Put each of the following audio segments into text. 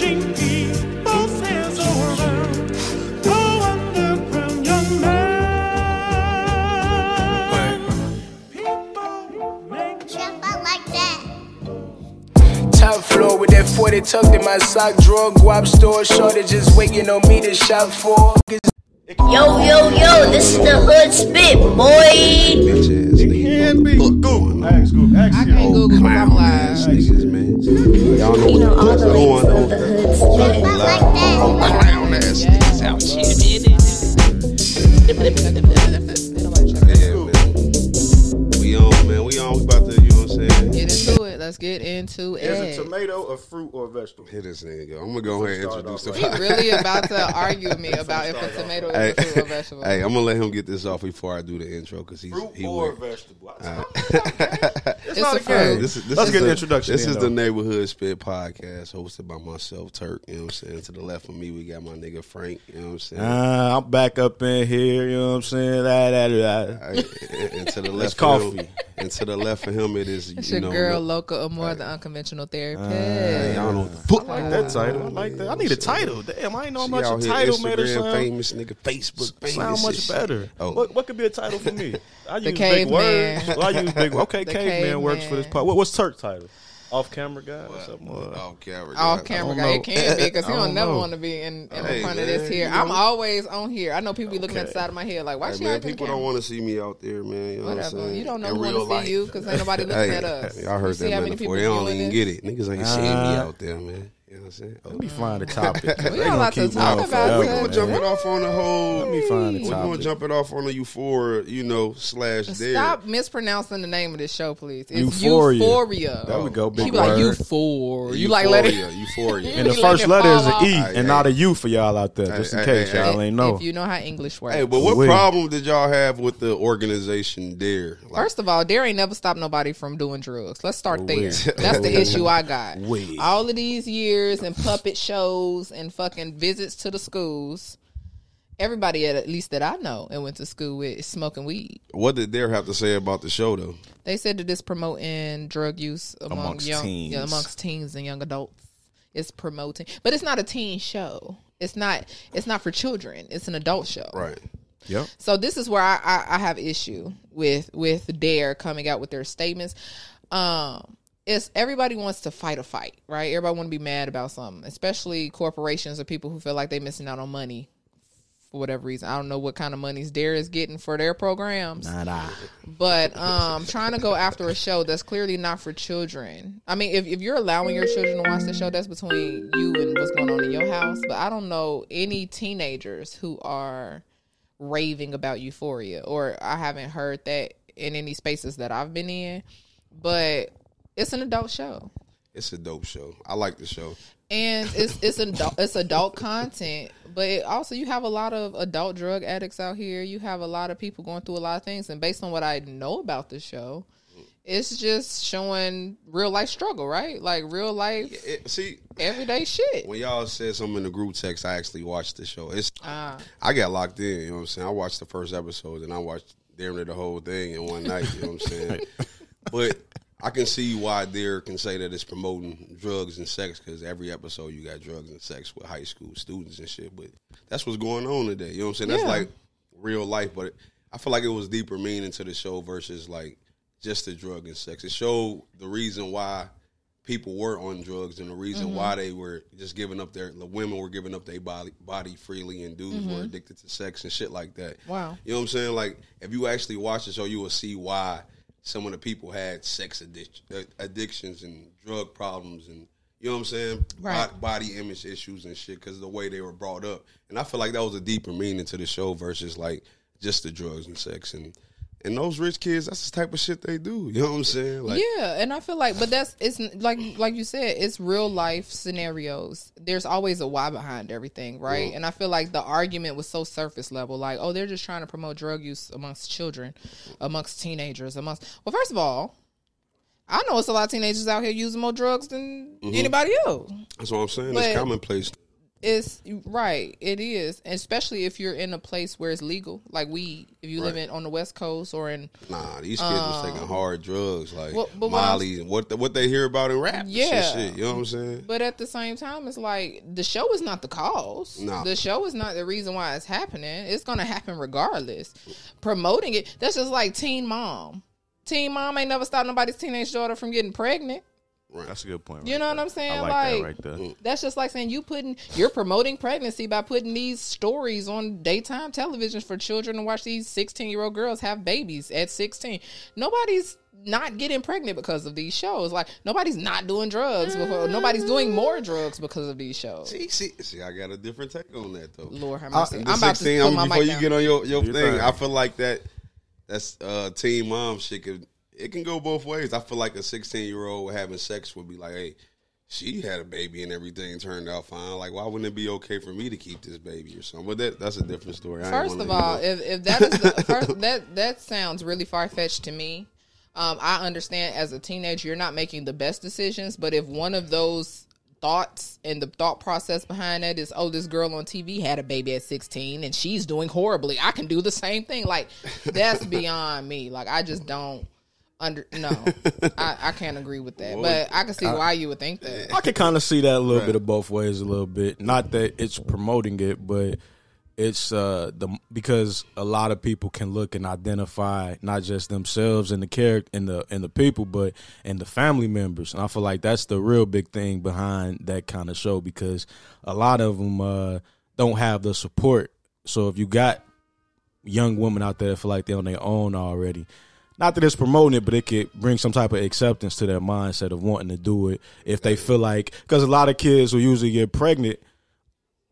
changing people's hands around. Go underground, young man. People make Chef, I. Top floor with that 40 tucked in my sock drawer. Guap store shortages waiting on me to shop for. Yo, yo, yo, this is the hood spit, boy. Bitch ass nigga. can be. Google. Ask Google. Ask I can't Google oh, because I'm Clown ass niggas, man. Y'all know You know, what all the the ladies one love the hood spit. I like that. clown ass niggas out here, Let's get into Is it. it tomato, a fruit, or a vegetable? Hit this nigga. Go. I'm gonna go ahead and introduce off the He right. really about to argue with me about if a tomato is Hey, a fruit or vegetable. hey, I'm gonna let him get this off before I do the intro because he's Fruit he or weird. vegetable? it's not a a fruit. game. This is, this Let's is get an the, introduction This in, is though. the neighborhood spit podcast hosted by myself, Turk. You know what I'm saying? To the left of me, we got my nigga Frank. You know what I'm saying? Uh, I'm back up in here. You know what I'm saying? Da, da, da, da. And, and to the left, It's of coffee. him, and to the left of him, it is It's you your know. girl, no- Loca Amore, the unconventional therapist. Hey, y'all know what the fuck. Like that title. I like that. I need a title. Damn, I ain't know She much a here title made her Instagram sound, famous nigga, Facebook famous. sound much better. Oh. What, what could be a title for me? I use big caveman. words. Well, I use big. Okay, The caveman works for this part. What, what's Turk title? Off camera guy or something? Or- Off camera. Off guys. camera I guy. don't It can be because he don't don't never want to be in, in Hey, front of this here. you I'm know. always on here. I know people be looking at the side of my head like, why Hey, she man, always people don't want to see me out there, man. You know what I'm Whatever. saying? You don't know In who real want to see you because ain't nobody looking Hey, at us. y'all You heard see that how many metaphor. people They don't even get it. Niggas ain't seeing me Uh, out there, man. You know what I'm saying? Oh. Let me find a mm. topic. We They got a gonna lot to talk about forever, we gonna jump it off on the whole. Let me find a topic. We're gonna jump it off on the euphoria, you know, slash there. Stop mispronouncing the name of this show, please. It's Euphoria. Euphoria. There we go. Big You like word. euphoria. You like let it. Euphoria, Euphoria. And the first letter is fall an E off. And not a U for y'all out there, just in case y'all ain't know. If you know how English works. Hey, but what Wait. problem did y'all have with the organization Dare? Like, First of all, Dare ain't never stopped nobody from doing drugs. Let's start there. That's the issue I got. All of these years and puppet shows and fucking visits to the schools. Everybody at, at least that I know and went to school with is smoking weed. what did Dare have to say about the show, though? They said that it's promoting drug use among Amongst young, teens. yeah, amongst teens and young adults. It's promoting, but it's not a teen show. It's not. It's not for children. It's an adult show. Right. Yep. So this is where I, I, I have issue with with Dare coming out with their statements. Um, it's everybody wants to fight a fight, right? Everybody want to be mad about something, especially corporations or people who feel like they're missing out on money for whatever reason. I don't know what kind of monies Dare is getting for their programs, Nah, nah. but um, trying to go after a show that's clearly not for children. I mean, if if you're allowing your children to watch the show, that's between you and what's going on in your house. But I don't know any teenagers who are raving about Euphoria, or I haven't heard that in any spaces that I've been in. But it's an adult show, It's a dope show. I like the show. and it's it's adult it's adult content. But it also, you have a lot of adult drug addicts out here. You have a lot of people going through a lot of things, and based on what I know about the show. It's just showing real life struggle, right? Like real life, It- see, everyday shit. when y'all said something in the group text, I actually watched the show. It's Ah. I got locked in. You know what I'm saying? I watched the first episode and I watched damn near the whole thing in one night. You know what I'm saying? but I can see why Dare can say that it's promoting drugs and sex because every episode you got drugs and sex with high school students and shit. But that's what's going on today. You know what I'm saying? That's Yeah. like real life. But I feel like it was deeper meaning to the show versus like just the drug and sex. It showed the reason why people were on drugs and the reason Mm-hmm. why they were just giving up their the women were giving up their body body freely and dudes were addicted to sex and shit like that. Mm-hmm. Wow. You know what I'm saying? Like if you actually watch the show, you will see why some of the people had sex addic- uh, addictions and drug problems and you know what I'm saying? Right. Bod- Body image issues and shit because of the way they were brought up. And I feel like that was a deeper meaning to the show versus like just the drugs and sex and and those rich kids, that's the type of shit they do. You know what I'm saying? Like yeah, and I feel like, but that's it's like like you said, it's real life scenarios. There's always a why behind everything, right? And I feel like the argument was so surface level, like, oh, they're just trying to promote drug use amongst children, amongst teenagers, amongst. Well, first of all, I know it's a lot of teenagers out here using more drugs than Mm-hmm. anybody else. that's what I'm saying. But- it's commonplace. It's right. It is, especially if you're in a place where it's legal, like we. If you live in on the West Coast or in Nah, these kids was taking hard drugs like Um, Well, Molly. What the, what they hear about in rap? Yeah. shit, you know what I'm saying? But at the same time, it's like the show is not the cause. No. The show is not the reason why it's happening. It's to happen regardless. Promoting it, that's just like Teen Mom. Teen Mom ain't never stopped nobody's teenage daughter from getting pregnant. That's a good point. You right know what. I'm saying? I like, Like- that right there. That's just like saying you putting you're promoting pregnancy by putting these stories on daytime television for children to watch these 16 year old girls have babies at 16. Nobody's not getting pregnant because of these shows. Like nobody's not doing drugs before. Nobody's doing more drugs because of these shows. See, see, see, I got a different take on that though. Lord have mercy. the I'm about to 16, put I mean, my before mic you down. get on your, your Your thing, thing. I feel like that that's uh teen mom shit could it can go both ways. I feel like a 16 year old having sex would be like, hey, she had a baby and everything turned out fine. Like, why wouldn't it be okay for me to keep this baby or something? But that that's a different story. First of all, if, if that is the first, that that sounds really far fetched to me. Um, I understand as a teenager you're not making the best decisions, but if one of those thoughts and the thought process behind that is, oh, this girl on TV had a baby at 16 and she's doing horribly, I can do the same thing. Like that's beyond me. Like I just don't under no, I, I can't agree with that. But I can see why you would think that. I can kind of see that a little bit of both ways, a little bit. Not that it's promoting it, but it's uh the because a lot of people can look and identify not just themselves and the character and the and the people, but and the family members. And I feel like that's the real big thing behind that kind of show because a lot of them uh, don't have the support. So if you got young women out there that feel like they're on their own already. Not that it's promoting it, but it could bring some type of acceptance to their mindset of wanting to do it if they feel like because a lot of kids who usually get pregnant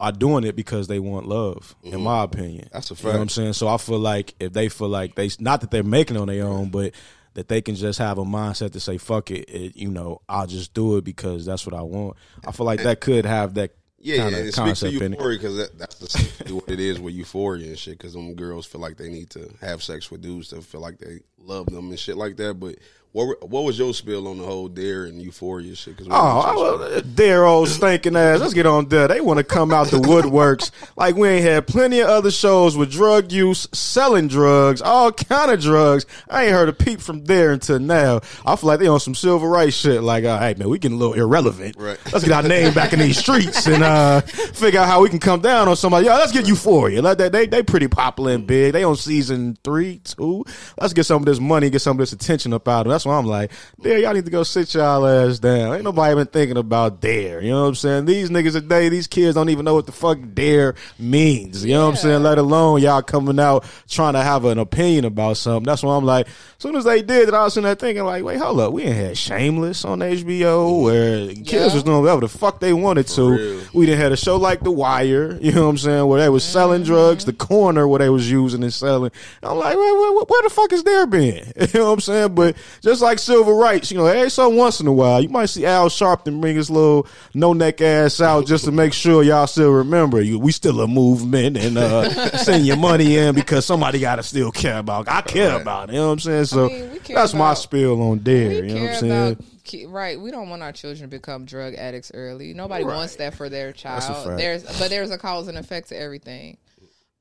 are doing it because they want love. In my opinion, Mm-hmm. That's a fact. You know what I'm saying? So I feel like if they feel like they not that they're making it on their own, but that they can just have a mindset to say fuck it, it you know, I'll just do it because that's what I want. I feel like that could have that Yeah, kind yeah, of to concept in it. euphoria because that, that's essentially what it is with euphoria and shit. Because them girls feel like they need to have sex with dudes to feel like they love them and shit like that. But what what was your spill on the whole dare and euphoria shit? Cause Oh, I, well, dare old stinking ass. Let's get on there. They want to come out the woodworks like we ain't had plenty of other shows with drug use, selling drugs, all kind of drugs. I ain't heard a peep from Dare until now. I feel like they on some civil rights shit. Like, uh, hey man, we getting a little irrelevant. Right. Let's get our name back in these streets and uh, figure out how we can come down on somebody. Yo, let's get Euphoria. Let that they they pretty popular and big. They on season three, two. Let's get some this money, get some of this attention up out of them. That's why I'm like, Dare, y'all need to go sit y'all ass down. Ain't nobody been thinking about dare. You know what I'm saying? These niggas today, these kids don't even know what the fuck dare means. You know what I'm saying? Let alone y'all coming out trying to have an opinion about something. That's why I'm like, as soon as they did it, I was sitting there thinking like, wait, hold up, we ain't had Shameless on HBO where kids Yeah. was doing whatever the fuck they wanted to. real. We didn't had a show like The Wire, you know what I'm saying, where they was selling mm-hmm. drugs, The Corner where they was using and selling. I'm like, where, where, where the fuck is Dare been? You know what I'm saying? But just like civil rights, you know, every so once in a while, you might see Al Sharpton bring his little no neck ass out just to make sure y'all still remember you. We still a movement and uh, send your money in because somebody got to still care about. I care about it. You know what I'm saying? So mean, we care that's my about- spiel on. We You know what I'm saying? about right. We don't want our children to become drug addicts early. Nobody wants that for their child. There's but there's a cause and effect to everything.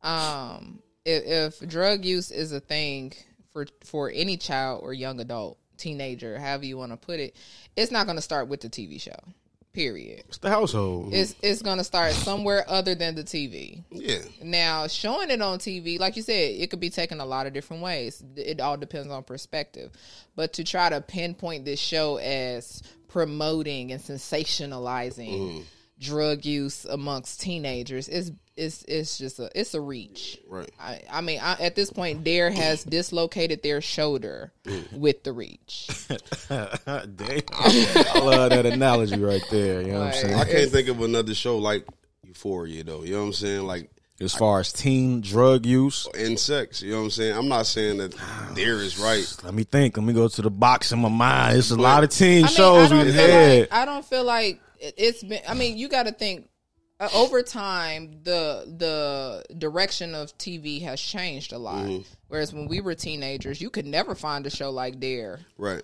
Um, if, if drug use is a thing for for any child or young adult, teenager, however you want to put it, it's not going to start with the TV show. Period. It's the household. It's it's going to start somewhere other than the TV. yeah, Now, showing it on TV, like you said, it could be taken a lot of different ways. It all depends on perspective. But to try to pinpoint this show as promoting and sensationalizing mm. drug use amongst teenagers is is it's just a it's a reach. Right. I, I mean, I, at this point, Dare has dislocated their shoulder mm. with the reach. Damn. I love that analogy right there. You know what I'm saying? I can't think of another show like Euphoria though. You know what I'm saying? Like As far as teen drug use, in sex. You know what I'm saying? I'm not saying that ah, dare is right. let me think. Let me go to the box in my mind. It's a lot of teen I mean, shows I don't we've feel had. Like, I don't feel like it's been. I mean, you got to think. Uh, over time, the the direction of TV has changed a lot. Mm-hmm. Whereas when we were teenagers, you could never find a show like Dare. Right.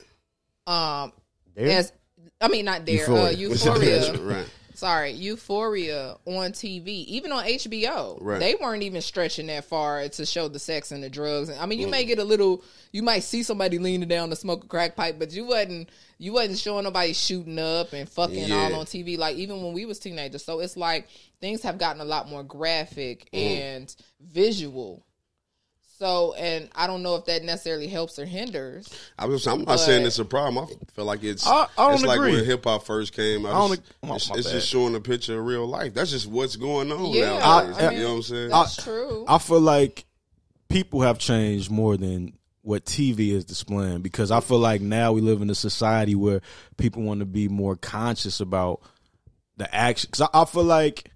Um, Dare? as I mean, not Dare, Euphoria. Uh, Euphoria. right. Sorry, Euphoria on TV, even on HBO, Right. they weren't even stretching that far to show the sex and the drugs. I mean, you may get a little, you might see somebody leaning down to smoke a crack pipe, but you wasn't, you wasn't showing nobody shooting up and fucking Yeah. all on TV. Like even when we was teenagers, so it's like things have gotten a lot more graphic mm-hmm. and visual. So, and I don't know if that necessarily helps or hinders. I was, I'm not saying it's a problem. I feel like it's I- I don't it's like agree. when hip hop first came. I I don't just- ag- it's it's just showing a picture of real life. That's just what's going on Yeah, nowadays. I you know what I'm saying? That's true. I feel like people have changed more than what TV is displaying because I feel like now we live in a society where people want to be more conscious about the action. Because I, I feel like,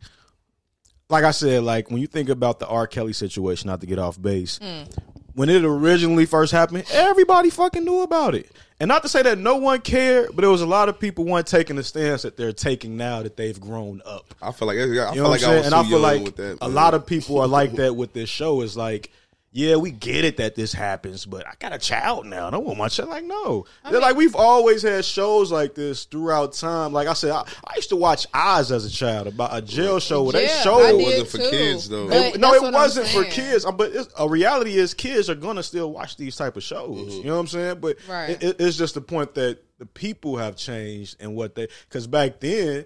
like I said, like when you think about the R. Kelly situation, not to get off base, mm. when it originally first happened, everybody fucking knew about it. And not to say that no one cared, but there was a lot of people weren't taking the stance that they're taking now that they've grown up. I feel like I You feel know what like I'm I saying? was And too I feel young like with that. a lot of people are like that with this show. Is like, yeah, we get it that this happens, but I got a child now. I don't want my child. Like, no, They're like we've always had shows like this throughout time. Like I said, I, I used to watch Oz as a child about a jail show where they Yeah, showed. It wasn't for too. kids, though. But no, it wasn't for kids. Um, But it's, a reality is, kids are gonna still watch these type of shows. Mm-hmm. You know what I'm saying? But Right. it, it- it's just the point that the people have changed and what they. Because back then,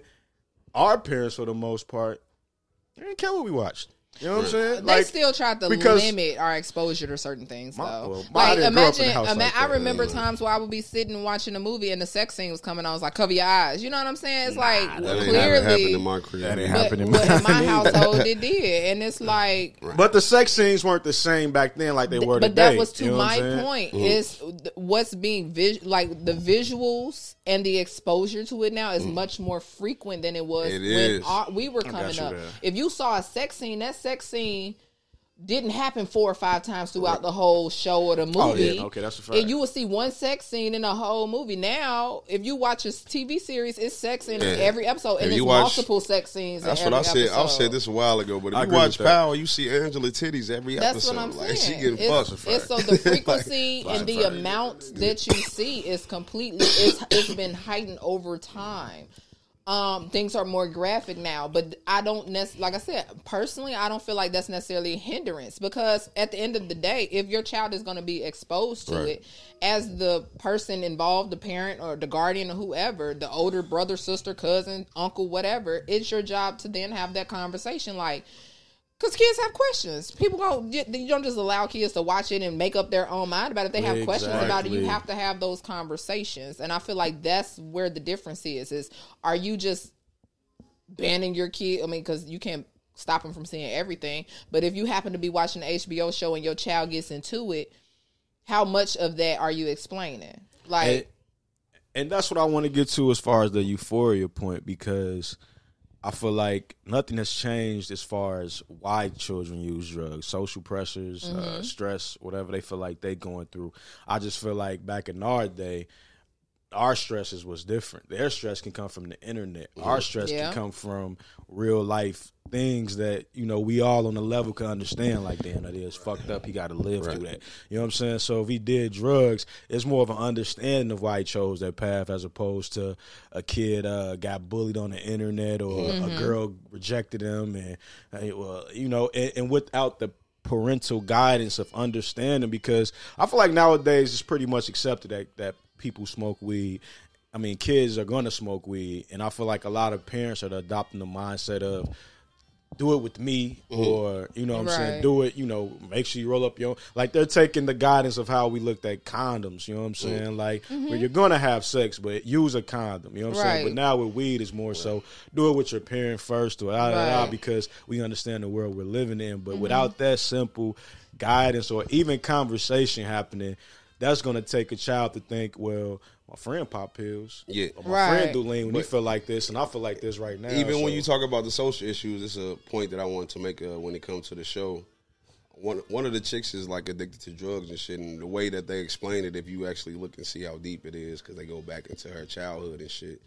our parents, for the most part, they didn't care what we watched. You know what I'm saying? They still tried to because- limit our exposure to certain things, My- though. well, I like, didn't grow up in a imagine, house ima- like I that. remember times where I would be sitting watching a movie and the sex scene was coming. I was like, "Cover your eyes." You know what I'm saying? It's like that ain't never happened clearly, in my career. That ain't but, happened in but in mine my either. household, it did, and it's like. But the sex scenes weren't the same back then like they were today. but today. that was to You know what my I'm saying? Mm. point is th- what's being vis- like the visuals and the exposure to it now is much more frequent than it was It when is. our, we were coming you up. there. If you saw a sex scene, that sex scene didn't happen four or five times throughout the whole show or the movie. Oh, yeah. Okay, that's a fact. And you will see one sex scene in a whole movie. Now, if you watch a TV series, it's sex in Yeah. every episode, and If it's watch- multiple sex scenes. That's in what I every said. I episode. said this a while ago, but if I you watch. Power, you see Angela titties every That's episode. what I'm like saying. she getting it's, fucked. it's so the frequency and the amount that you see is completely it's it's been heightened over time. Um, things are more graphic now, but I don't necessarily, like I said, personally, I don't feel like that's necessarily a hindrance because at the end of the day, if your child is going to be exposed to Right. it, as the person involved, the parent or the guardian or whoever, the older brother, sister, cousin, uncle, whatever, it's your job to then have that conversation. Like, because kids have questions. People go, you don't just allow kids to watch it and make up their own mind about it. If they have questions about it, you have to have those conversations. And I feel like that's where the difference is. Is are you just banning your kid? I mean, because you can't stop them from seeing everything. But if you happen to be watching an HBO show and your child gets into it, how much of that are you explaining? Like, and, and that's what I want to get to as far as the euphoria point because I feel like nothing has changed as far as why children use drugs, social pressures, uh, stress, whatever they feel like they going through. I just feel like back in our day, our stresses was different. Their stress can come from the internet. Our stress Yeah. can come from real life things that you know we all on the level can understand. Like, damn, that is fucked up. He got to live through that. You know what I'm saying? So if he did drugs, it's more of an understanding of why he chose that path, as opposed to a kid uh, got bullied on the internet or a girl rejected him, and uh, well, you know, and, and without the parental guidance of understanding because I feel like nowadays it's pretty much accepted that that people smoke weed. I mean, kids are going to smoke weed, and I feel like a lot of parents are adopting the mindset of do it with me mm-hmm. or you know what I'm saying do it you know make sure you roll up your own like they're taking the guidance of how we looked at condoms you know what I'm mm. saying? Like mm-hmm. where you're gonna have sex but use a condom you know what I'm saying? But now with weed it's more so do it with your parent first or ah, da, da, da, Right. because we understand the world we're living in. But mm-hmm. without that simple guidance or even conversation happening that's gonna take a child to think well my friend pop pills Yeah. or my Right. friend do lean when he feel like this and I feel like this right now Even when you talk about the social issues, it's a point that I want to make uh, when it comes to the show. One one of the chicks is like addicted to drugs and shit, and the way that they explain it, if you actually look and see how deep it is, because they go back into her childhood and shit.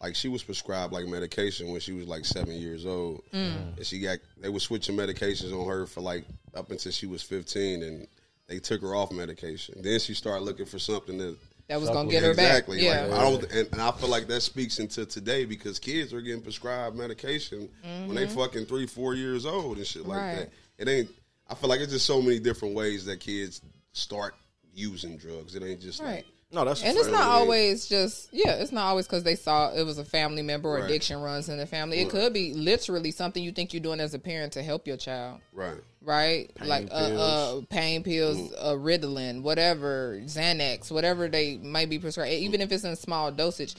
Like she was prescribed like medication when she was like seven years old, and she got they were switching medications on her for like up until she was fifteen, and they took her off medication. Then she started looking for something to that was gonna get her exactly. back. Yeah, Like, I don't, and, and I feel like that speaks into today because kids are getting prescribed medication when they fucking three, four years old and shit like Mm-hmm. Right. that. It ain't. I feel like it's just so many different ways that kids start using drugs. It ain't just right. like No, that's And it's not Right. always just yeah. It's not always because they saw it was a family member or Right. addiction runs in the family. It could be literally something you think you're doing as a parent to help your child. right. Right? like uh, uh, pain pills, uh, Ritalin, whatever, Xanax, whatever they might be prescribed, even if it's in small dosage.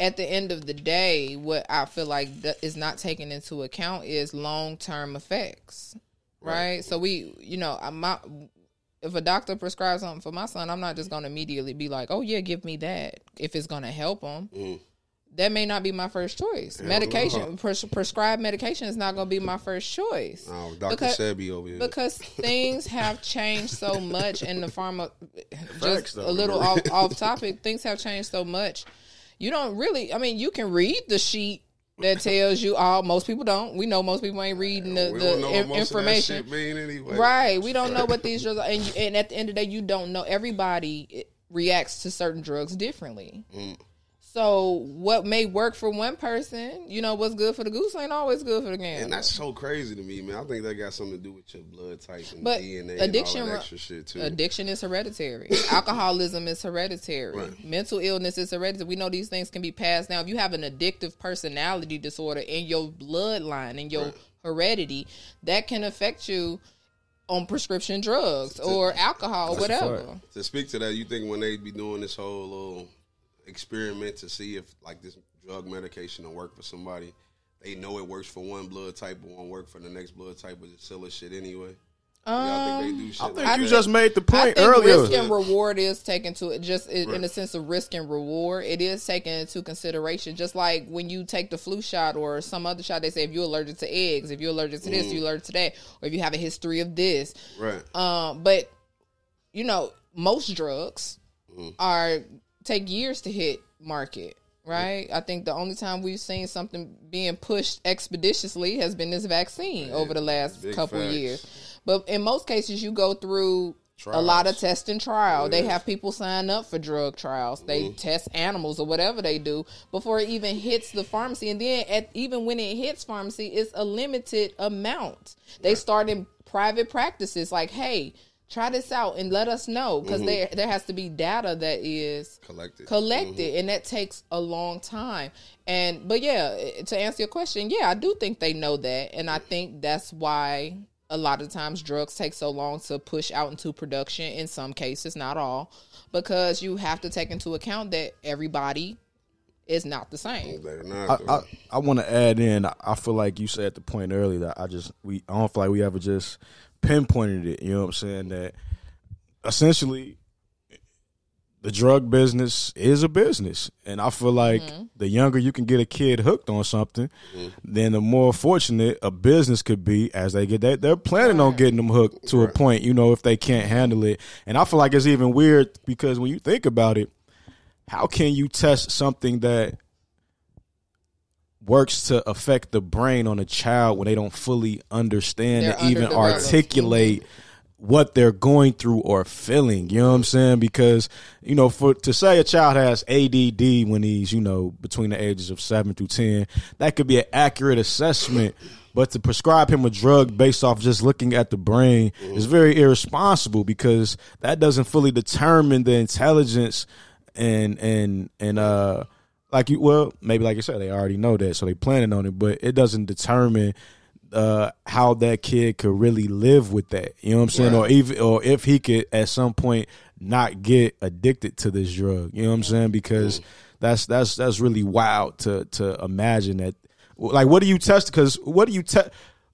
At the end of the day, what I feel like that is not taken into account is long term effects, right? So we, you know, I'm. If a doctor prescribes something for my son, I'm not just going to immediately be like, "Oh yeah, give me that." If it's going to help him, that may not be my first choice. medication, pres- prescribed medication is not going to be my first choice. Oh, Doctor Because- Sebi over here. because things have changed so much in the pharma Facts, just though. a little off, off topic things have changed so much you don't really i mean you can read the sheet that tells you all most people don't we know most people ain't reading the, we the in- information of that shit mean anyway. right we don't know what these drugs are and, and at the end of the day you don't know everybody eh, reacts to certain drugs differently Mm. So what may work for one person you know what's good for the goose ain't always good for the gander And that's so crazy to me, man. I think that got something to do with your blood type and But DNA addiction and all that extra shit too. Addiction is hereditary. Alcoholism is hereditary. Right. Mental illness is hereditary. We know these things can be passed down. If you have an addictive personality disorder in your bloodline in your Right. heredity, that can affect you on prescription drugs or alcohol or whatever. to speak to that, you think when they be doing this whole little experiment to see if like this drug medication will work for somebody, they know it works for one blood type, but won't work for the next blood type, but it's silly shit anyway. Y'all think they do shit I like think that? you just made the I point think earlier. risk and reward is taken to it just in, in Right. a sense of risk and reward. It is taken into consideration. Just like when you take the flu shot or some other shot, they say if you're allergic to eggs, if you're allergic to this, Mm. you're allergic to that, or if you have a history of this. right. Um, but you know, most drugs Mm. are take years to hit market. Right, I think the only time we've seen something being pushed expeditiously has been this vaccine over the last big couple facts. years. But in most cases, you go through a lot of test and trial. They have people sign up for drug trials. They Mm-hmm. test animals or whatever they do before it even hits the pharmacy. And then at, even when it hits pharmacy, it's a limited amount. They start in private practices like, hey, try this out and let us know because mm-hmm. there there has to be data that is Collected. collected mm-hmm. and that takes a long time and but yeah eh, to answer your question yeah i do think they know that and i think that's why a lot of times drugs take so long to push out into production in some cases not all because you have to take into account that everybody is not the same They're I. I, I want to add in. I- I feel like you said at the point earlier that I just we I don't feel like we ever just pinpointed it. You know what I'm saying? That essentially the drug business is a business, and I feel like mm-hmm. the younger you can get a kid hooked on something, mm-hmm. then the more fortunate a business could be as they get that. They're planning on getting them hooked to a point. You know, if they can't handle it, and I feel like it's even weird because when you think about it, how can you test something that works to affect the brain on a child when they don't fully understand They're and even articulate what they're going through or feeling. You know what I'm saying? Because you know, for to say a child has ADD when he's you know between the ages of seven through ten, that could be an accurate assessment. But to prescribe him a drug based off just looking at the brain is very irresponsible because that doesn't fully determine the intelligence and and and uh like you well maybe like you said they already know that so they planning on it but it doesn't determine uh how that kid could really live with that. You know what i'm saying? Or even or if he could at some point not get addicted to this drug. You know what i'm saying? Because that's that's that's really wild to to imagine that. Like what do you test because what do you test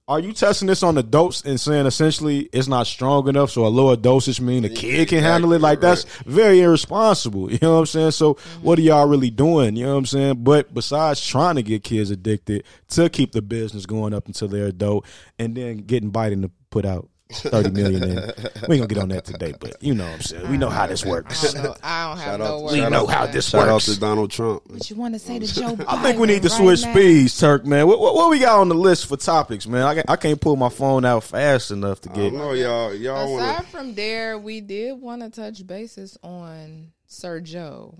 are you testing this on adults and saying essentially it's not strong enough, so a lower dosage mean the kid can handle it? Like that's very irresponsible. You know what I'm saying? So what are y'all really doing? You know what I'm saying? But besides trying to get kids addicted to keep the business going up until they're adult, and then getting Biden to put out thirty million in, we ain't gonna get on that today. But you know what I'm saying? We know how this i works. don't know i don't have Shout no out, words We know how this Shout out works. to Donald Trump. what you want to say to joe I think we need to switch speeds, Turk. Man, what, what, what we got on the list for topics, man? I, can't- I can't pull my phone out fast enough to I get. don't know, y'all. Y'all want Aside from there, we did want to touch bases on Sir Joe.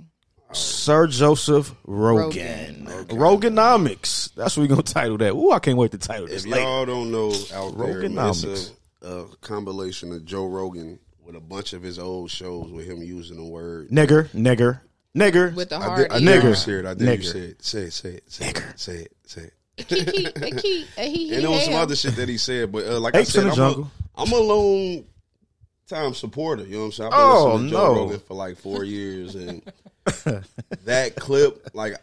Sir Joseph Rogan. Roganomics. That's what we're gonna title that. Ooh, I can't wait to title this. If later. y'all don't know out there, man, it's Roganomics. A, a compilation of Joe Rogan with a bunch of his old shows with him using the word. Nigger, nigger, nigger. With the I hard did, I did Nigger. you say it. I did you Nigger. say it. Say it. Say it. Say it. Say it. Say it. Say it. Kiki, a key, a he, he, And there was some other shit that he said, but uh, like Apes I said, I'm. A, I'm a long time supporter. You know what I'm saying? I've been Oh, listening to Joe no. Rogan for like four years, and that clip, like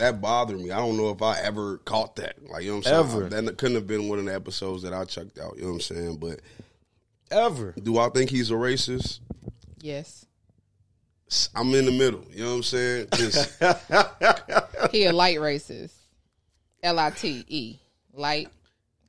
that bothered me. I don't know if I ever caught that. Like you know what I'm saying? Ever. That couldn't have been one of the episodes that I checked out. You know what I'm saying? But Ever. do I think he's a racist? Yes. I'm in the middle. You know what I'm saying? He a light racist. L I T E. Light.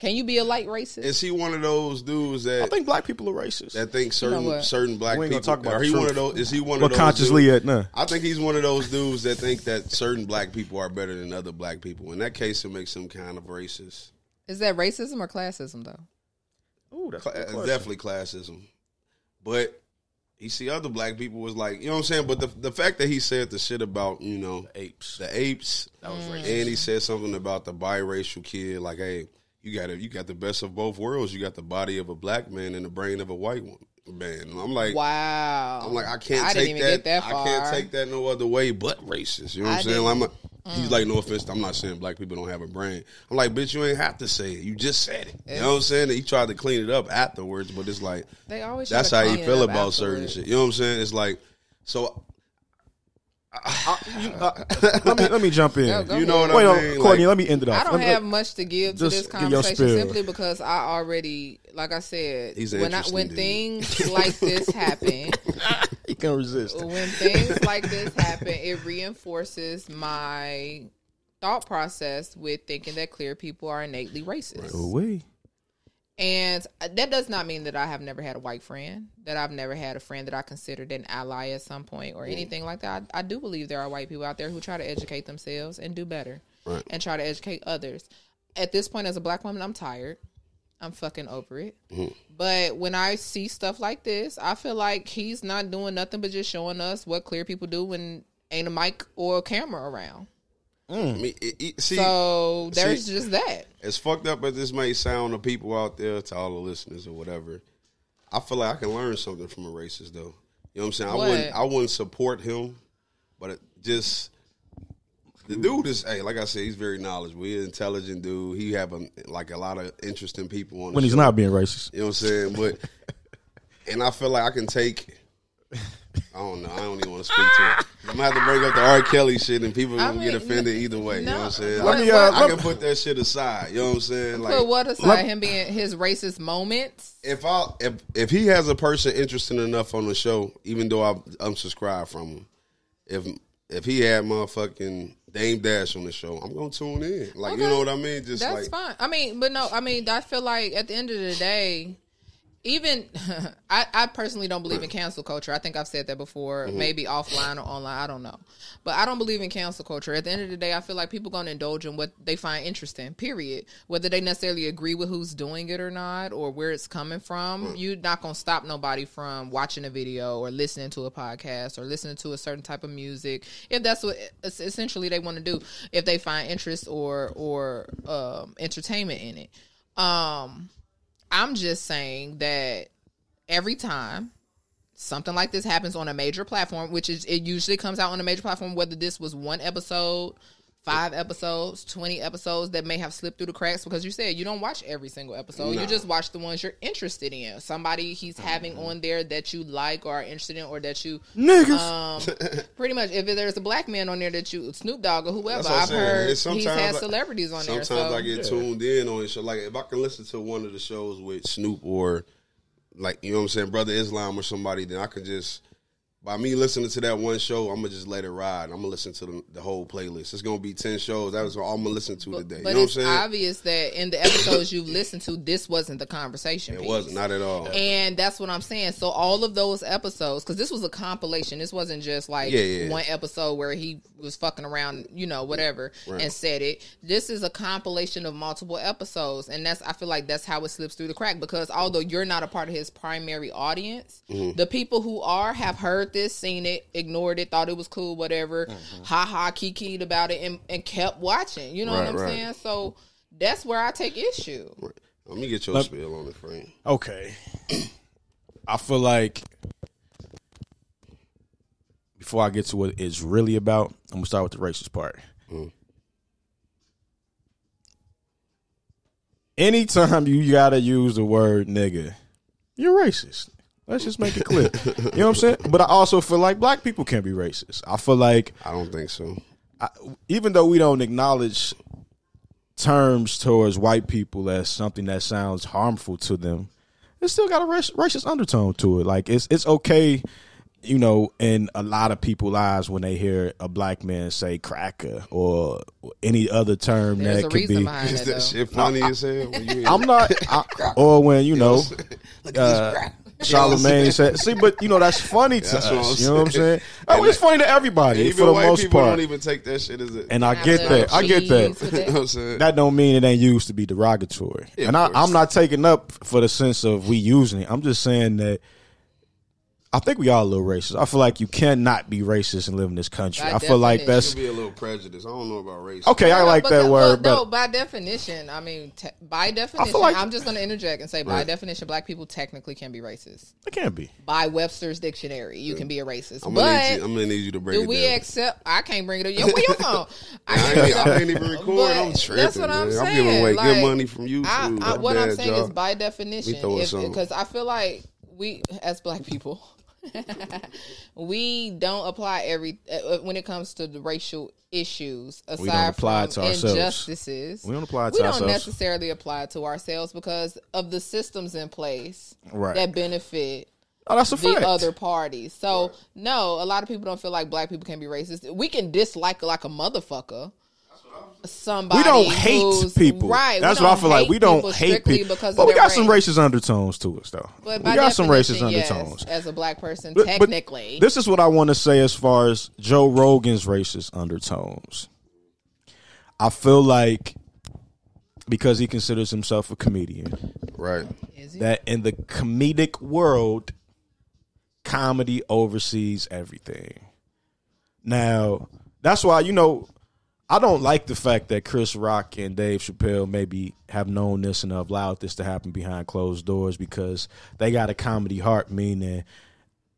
Can you be a light racist? is he one of those dudes that I think black people are racist. that think certain what? certain black We ain't people gonna talk about are he the one of those? Is he one but of those consciously dudes- yet, nah. I think he's one of those dudes that think that certain black people are better than other black people. In that case, it makes him kind of racist. Is that racism or classism though? Ooh, that's Cla- a good definitely classism. But he see other black people was like, you know what I'm saying? But the the fact that he said the shit about, you know, apes. the apes, That was Mm. racist. and he said something about the biracial kid, like, hey, you got it, you got the best of both worlds. You got the body of a black man and the brain of a white one man. And I'm like, Wow. I'm like, I can't I take didn't even that. get that. I can't take that no other way but racist. You know what I I'm saying? Like, I'm he's mm. like, no offense. I'm not saying black people don't have a brain. I'm like, bitch, you ain't have to say it. You just said it. You know what I'm saying? And He tried to clean it up afterwards, but it's like They always that's how he feel about certain shit. You know what I'm saying? It's like so. You- uh, let me let me jump in. Go- go You know what Wait, I no, mean? Courtney, Like, let me end it off. I don't me- have much to give to this conversation simply because I already, like I said, when I, when dude. things like this happen, you can resist. when things like this happen, it reinforces my thought process with thinking that clear people are innately racist. Away. And that does not mean that I have never had a white friend, that I've never had a friend that I considered an ally at some point or anything like that. I, I do believe there are white people out there who try to educate themselves and do better Right. and try to educate others. At this point, as a black woman, I'm tired. I'm fucking over it. Mm-hmm. But when I see stuff like this, I feel like he's not doing nothing but just showing us what clear people do when ain't a mic or a camera around. Mm. I mean, it, it- see, So there's see- just that. as fucked up as this may sound to people out there, to all the listeners or whatever, I feel like I can learn something from a racist though. You know what I'm saying? What? I wouldn't I wouldn't support him, but it just the dude is hey, like I said, he's very knowledgeable. He's an intelligent dude. He have a, like a lot of interesting people on the When he's show. not being racist. You know what I'm saying? But and I feel like I can take I don't know. I don't even want to speak to it. I'm gonna have to bring up the R. Kelly shit, and people I gonna get mean, offended either way. you know what I'm saying? Let I, me, uh, I can put that shit aside. You know what I'm saying? Like, Put what aside let- him being his racist moments. if I if if he has a person interesting enough on the show, even though I unsubscribe from him, if if he had motherfucking Dame Dash on the show, I'm gonna tune in. Like you know what I mean? Just That's like fine. I mean, but no, I mean, I feel like at the end of the day, even I, I personally don't believe in cancel culture. I think I've said that before, Mm-hmm. maybe offline or online. I don't know, but I don't believe in cancel culture. At the end of the day, I feel like people gonna indulge in what they find interesting. Period. Whether they necessarily agree with who's doing it or not, or where it's coming from, Mm. you're not gonna stop nobody from watching a video or listening to a podcast or listening to a certain type of music if that's what essentially they want to do. If they find interest or or um, entertainment in it. Um, I'm just saying that every time something like this happens on a major platform, which is it usually comes out on a major platform, whether this was one episode, five episodes, twenty episodes that may have slipped through the cracks because you said you don't watch every single episode. Nah. You just watch the ones you're interested in. Somebody he's having on there that you like or are interested in or that you Niggas. um pretty much if there's a black man on there that you Snoop Dogg or whoever, That's what I'm I've saying. heard It's he's had I- celebrities on there. Sometimes So I get tuned in on it. So like if I can listen to one of the shows with Snoop or like you know what I'm saying, Brother Islam or somebody, then I can just by me listening to that one show, I'm gonna just let it ride. I'm gonna listen to the, the whole playlist. It's gonna be ten shows. That was all I'm gonna listen to today. You But know what I'm it's saying? obvious that in the episodes you've listened to, this wasn't the conversation. it wasn't not at all. And that's what I'm saying. So all of those episodes, because this was a compilation. This wasn't just like Yeah, yeah. one episode where he was fucking around, you know, whatever, Right. and said it. This is a compilation of multiple episodes, and that's I feel like that's how it slips through the crack. Because although you're not a part of his primary audience, Mm-hmm. the people who are have heard heard this, seen it, ignored it, thought it was cool, whatever, mm-hmm. ha ha, kikied about it, and, and kept watching. You know Right, what I'm right. saying? So that's where I take issue. Let me get your Let- spiel on it, friend. Okay. I feel like before I get to what it's really about, I'm gonna start with the racist part. Mm. Anytime you gotta use the word nigga, you're racist. Let's just make it clear. you know what I'm saying? But I also feel like black people can't be racist. I feel like I don't think so. even though we don't acknowledge terms towards white people as something that sounds harmful to them, it's still got a rac- racist undertone to it. Like it's it's okay, you know, in a lot of people's eyes when they hear a black man say cracker or any other term There's that a could be. Is that, that though. shit funny as hell? I'm not, I, or when you know. Look at Uh, this crack. Charlemagne said, "See, but you know that's funny to That's us. I'm You know what I'm saying. saying? Oh, I mean, it's funny to everybody Even for the white most people part. don't even take that shit as it. And I get that. I get that. cheese with you know it. what I'm saying? That don't mean it ain't used to be derogatory. Yeah, and I. I'm not taking up for the sense of we using it. I'm just saying that I think we are a little racist. I feel like you cannot be racist and live in this country. By I feel like that's be a little prejudice. I don't know about race. okay. I like but that the- word, but no, by definition, I mean, te- by definition, like- I'm just going to interject and say, by definition, black people technically can be racist. it can't be. By Webster's dictionary, you can be a racist. I'm gonna, but you, I'm gonna need you to break do it we down. accept? I can't bring it up. Yo, where your phone? I I can't ain't, I ain't even record. I'm tripping. that's what I'm man. saying. I'm giving away Like, good money from YouTube. I, I, what I'm saying y'all. is by definition, throw us on. because I feel like we as black people, we don't apply every uh, when it comes to the racial issues. Aside We don't apply from to ourselves. injustices, We don't apply it we to don't necessarily apply to ourselves because of the systems in place Right. that benefit Oh, that's a the fact. other parties. So no, a lot of people don't feel like black people can be racist. We can dislike like a motherfucker. Somebody we don't hate people. right? That's what I feel like. We don't hate people, because but we got some racist undertones to us, though. But we got some racist yes, undertones. as a black person, But- but technically. this is what I want to say as far as Joe Rogan's racist undertones. I feel like because he considers himself a comedian, right. That in the comedic world, comedy oversees everything. Now, that's why, you know, I don't like the fact that Chris Rock and Dave Chappelle maybe have known this and have allowed this to happen behind closed doors because they got a comedy heart, meaning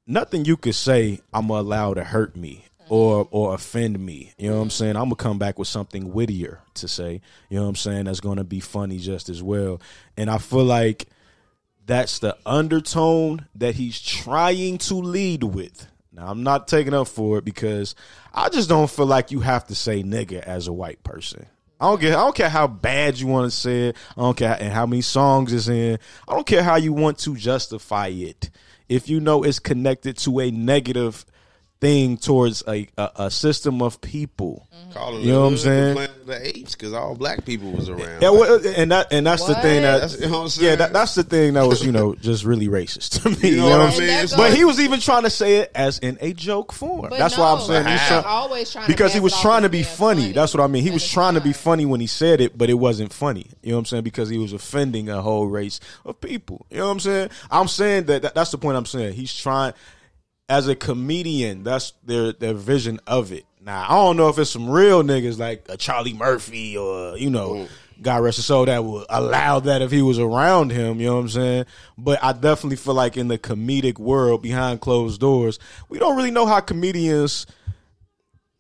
nothing you could say I'm gonna allow to hurt me or or offend me. You know what I'm mm-hmm. saying? I'm gonna come back with something wittier to say. You know what I'm saying? That's gonna be funny just as well. And I feel like that's the undertone that he's trying to lead with. Now I'm not taking up for it because I just don't feel like you have to say nigga as a white person. I don't care. I don't care how bad you want to say it. I don't care and how many songs it's in. I don't care how you want to justify it. If you know it's connected to a negative thing towards a a, a system of people. Calling You know what I'm saying? The Apes because all black people was around. Yeah, well, and that and that's the thing that That's- you know what I'm saying? yeah, that, that's the thing that was you know just really racist to me. You know what I'm saying? And It's that But goes- he was even trying to say it as in a joke form. But That's why I'm saying he's he's trying, always trying to because he was trying to be funny. funny. That's what I mean. He And was it's trying to be funny when he said it, but it wasn't funny. You know what I'm saying? Because he was offending a whole race of people. You know what I'm saying? I'm saying that, that that's the point I'm saying. He's trying as a comedian, that's their their vision of it. Now, I don't know if it's some real niggas like a Charlie Murphy or, you know, mm. God rest his soul that would allow that if he was around him, you know what I'm saying? But I definitely feel like in the comedic world behind closed doors, we don't really know how comedians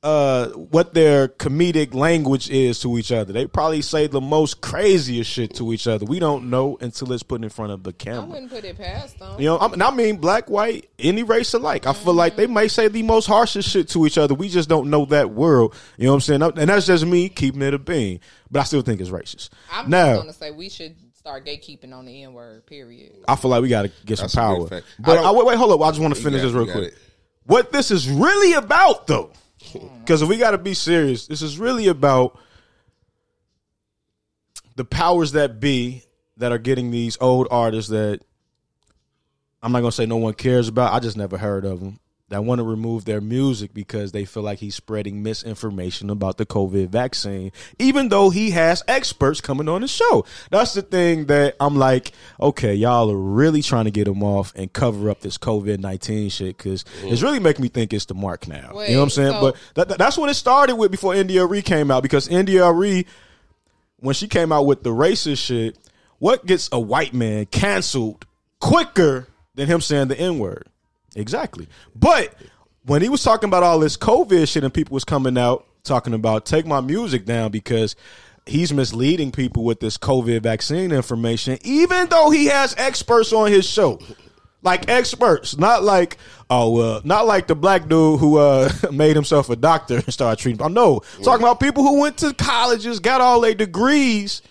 uh what their comedic language is to each other. They probably say the most craziest shit to each other. We don't know until it's put in front of the camera. I wouldn't put it past them. You know, I mean, I mean, black, white, any race alike. I feel like they may say the most harshest shit to each other. We just don't know that world. You know what I'm saying? And that's just me keeping it a bean. But I still think it's racist. I'm now, just gonna say we should start gatekeeping on the N word. Period. I feel like we got to get some That's a good power. But I I wait, wait, hold up. I just want to finish got this real quick. it. What this is really about, though, because we got to be serious, this is really about the powers that be that are getting these old artists that I'm not gonna say no one cares about. I just never heard of them. That want to remove their music because they feel like he's spreading misinformation about the COVID vaccine, even though he has experts coming on the show. That's the thing that I'm like, okay, y'all are really trying to get him off and cover up this COVID 19 shit because mm-hmm. it's really making me think it's the mark now. you know what I'm saying? so- but that, that- that's what it started with before India Arie came out because India Arie, when she came out with the racist shit, what gets a white man canceled quicker than him saying the N word? Exactly. But when he was talking about all this COVID shit and people was coming out talking about take my music down because he's misleading people with this COVID vaccine information, even though he has experts on his show. Like experts, not like oh well, not like the black dude who uh made himself a doctor and started treating. people. No, talking about people who went to colleges, got all their degrees,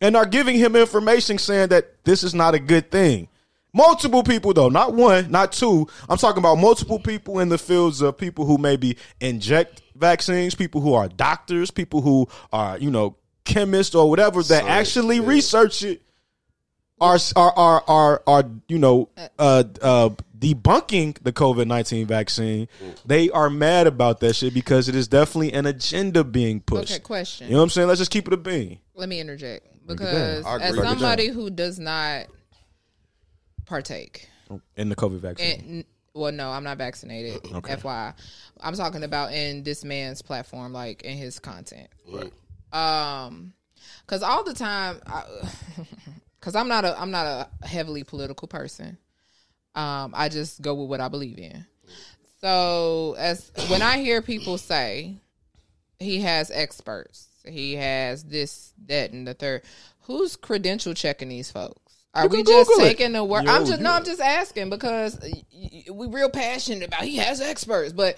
and are giving him information saying that this is not a good thing. Multiple people though, not one, not two. I'm talking about multiple people in the fields of people who maybe inject vaccines, people who are doctors, people who are, you know, chemists or whatever that actually research it are are are are, are you know uh uh debunking the COVID nineteen vaccine. They are mad about that shit because it is definitely an agenda being pushed. Okay, question. You know what I'm saying? Let's just keep it a bean. Let me interject because as Break it down. somebody who does not partake, In the COVID vaccine. and well, no, I'm not vaccinated. FYI, I'm talking about in this man's platform, like in his content. Right. Um, because all the time, because I'm not a I'm not a heavily political person. Um, I just go with what I believe in. So as when I hear people say he has experts, he has this, that, and the third, who's credential checking these folks? Are You we can just Google it. taking the word? Yo, I'm just no, I'm just asking because y- y- we real passionate about he has experts, but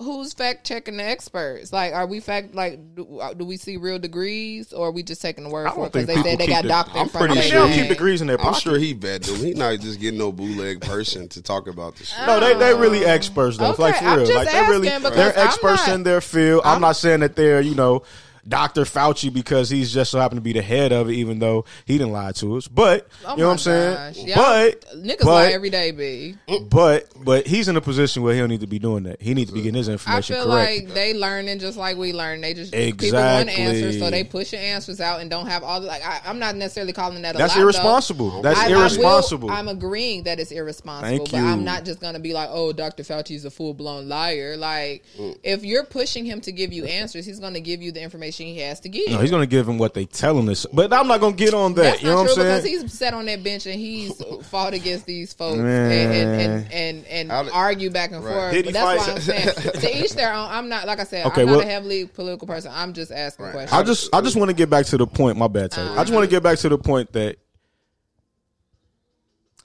who's fact checking the experts? Like, are we fact like do, uh, do we see real degrees or are we just taking the word I for don't it because think they said they got keep the- doctor I'm front I of mean, pretty they don't sure keep name. degrees in their I'm sure he vet them. He not just getting no bootleg person to talk about this shit. No, they they really experts though. Okay, like for I'm real, just like they're really they're experts not- in their field. I'm, not saying that they're you know Dr. Fauci because he's just so happened to be the head of it, even though he didn't lie to us. But Oh you know what I'm saying. Y'all- But niggas but, lie every day, b. but but he's in a position where he don't need to be doing that. He needs to be getting his information. I feel correct. like they learning just like we learn. They just people want answers, so they push your answers out and don't have all the like. I, I'm not necessarily calling that a That's lie, though. irresponsible. That's I- I irresponsible. I'm agreeing that it's irresponsible, Thank but you. I'm not just gonna be like, "Oh, Dr. Fauci's a full blown liar." Like, if you're pushing him to give you answers, he's gonna give you the information he has to give. no, he's going to give him what they telling us. But I'm not going to get on that. That's you know not what I'm saying? because he's sat on that bench and he's fought against these folks and and and, and, and argue back and forth. Did he But that's fight? why I'm saying to each their own. I'm not like I said. Okay, I'm not well- a heavily political person. I'm just asking questions. I just I just want to get back to the point. My bad, Taylor. Um, I just want to get back to the point that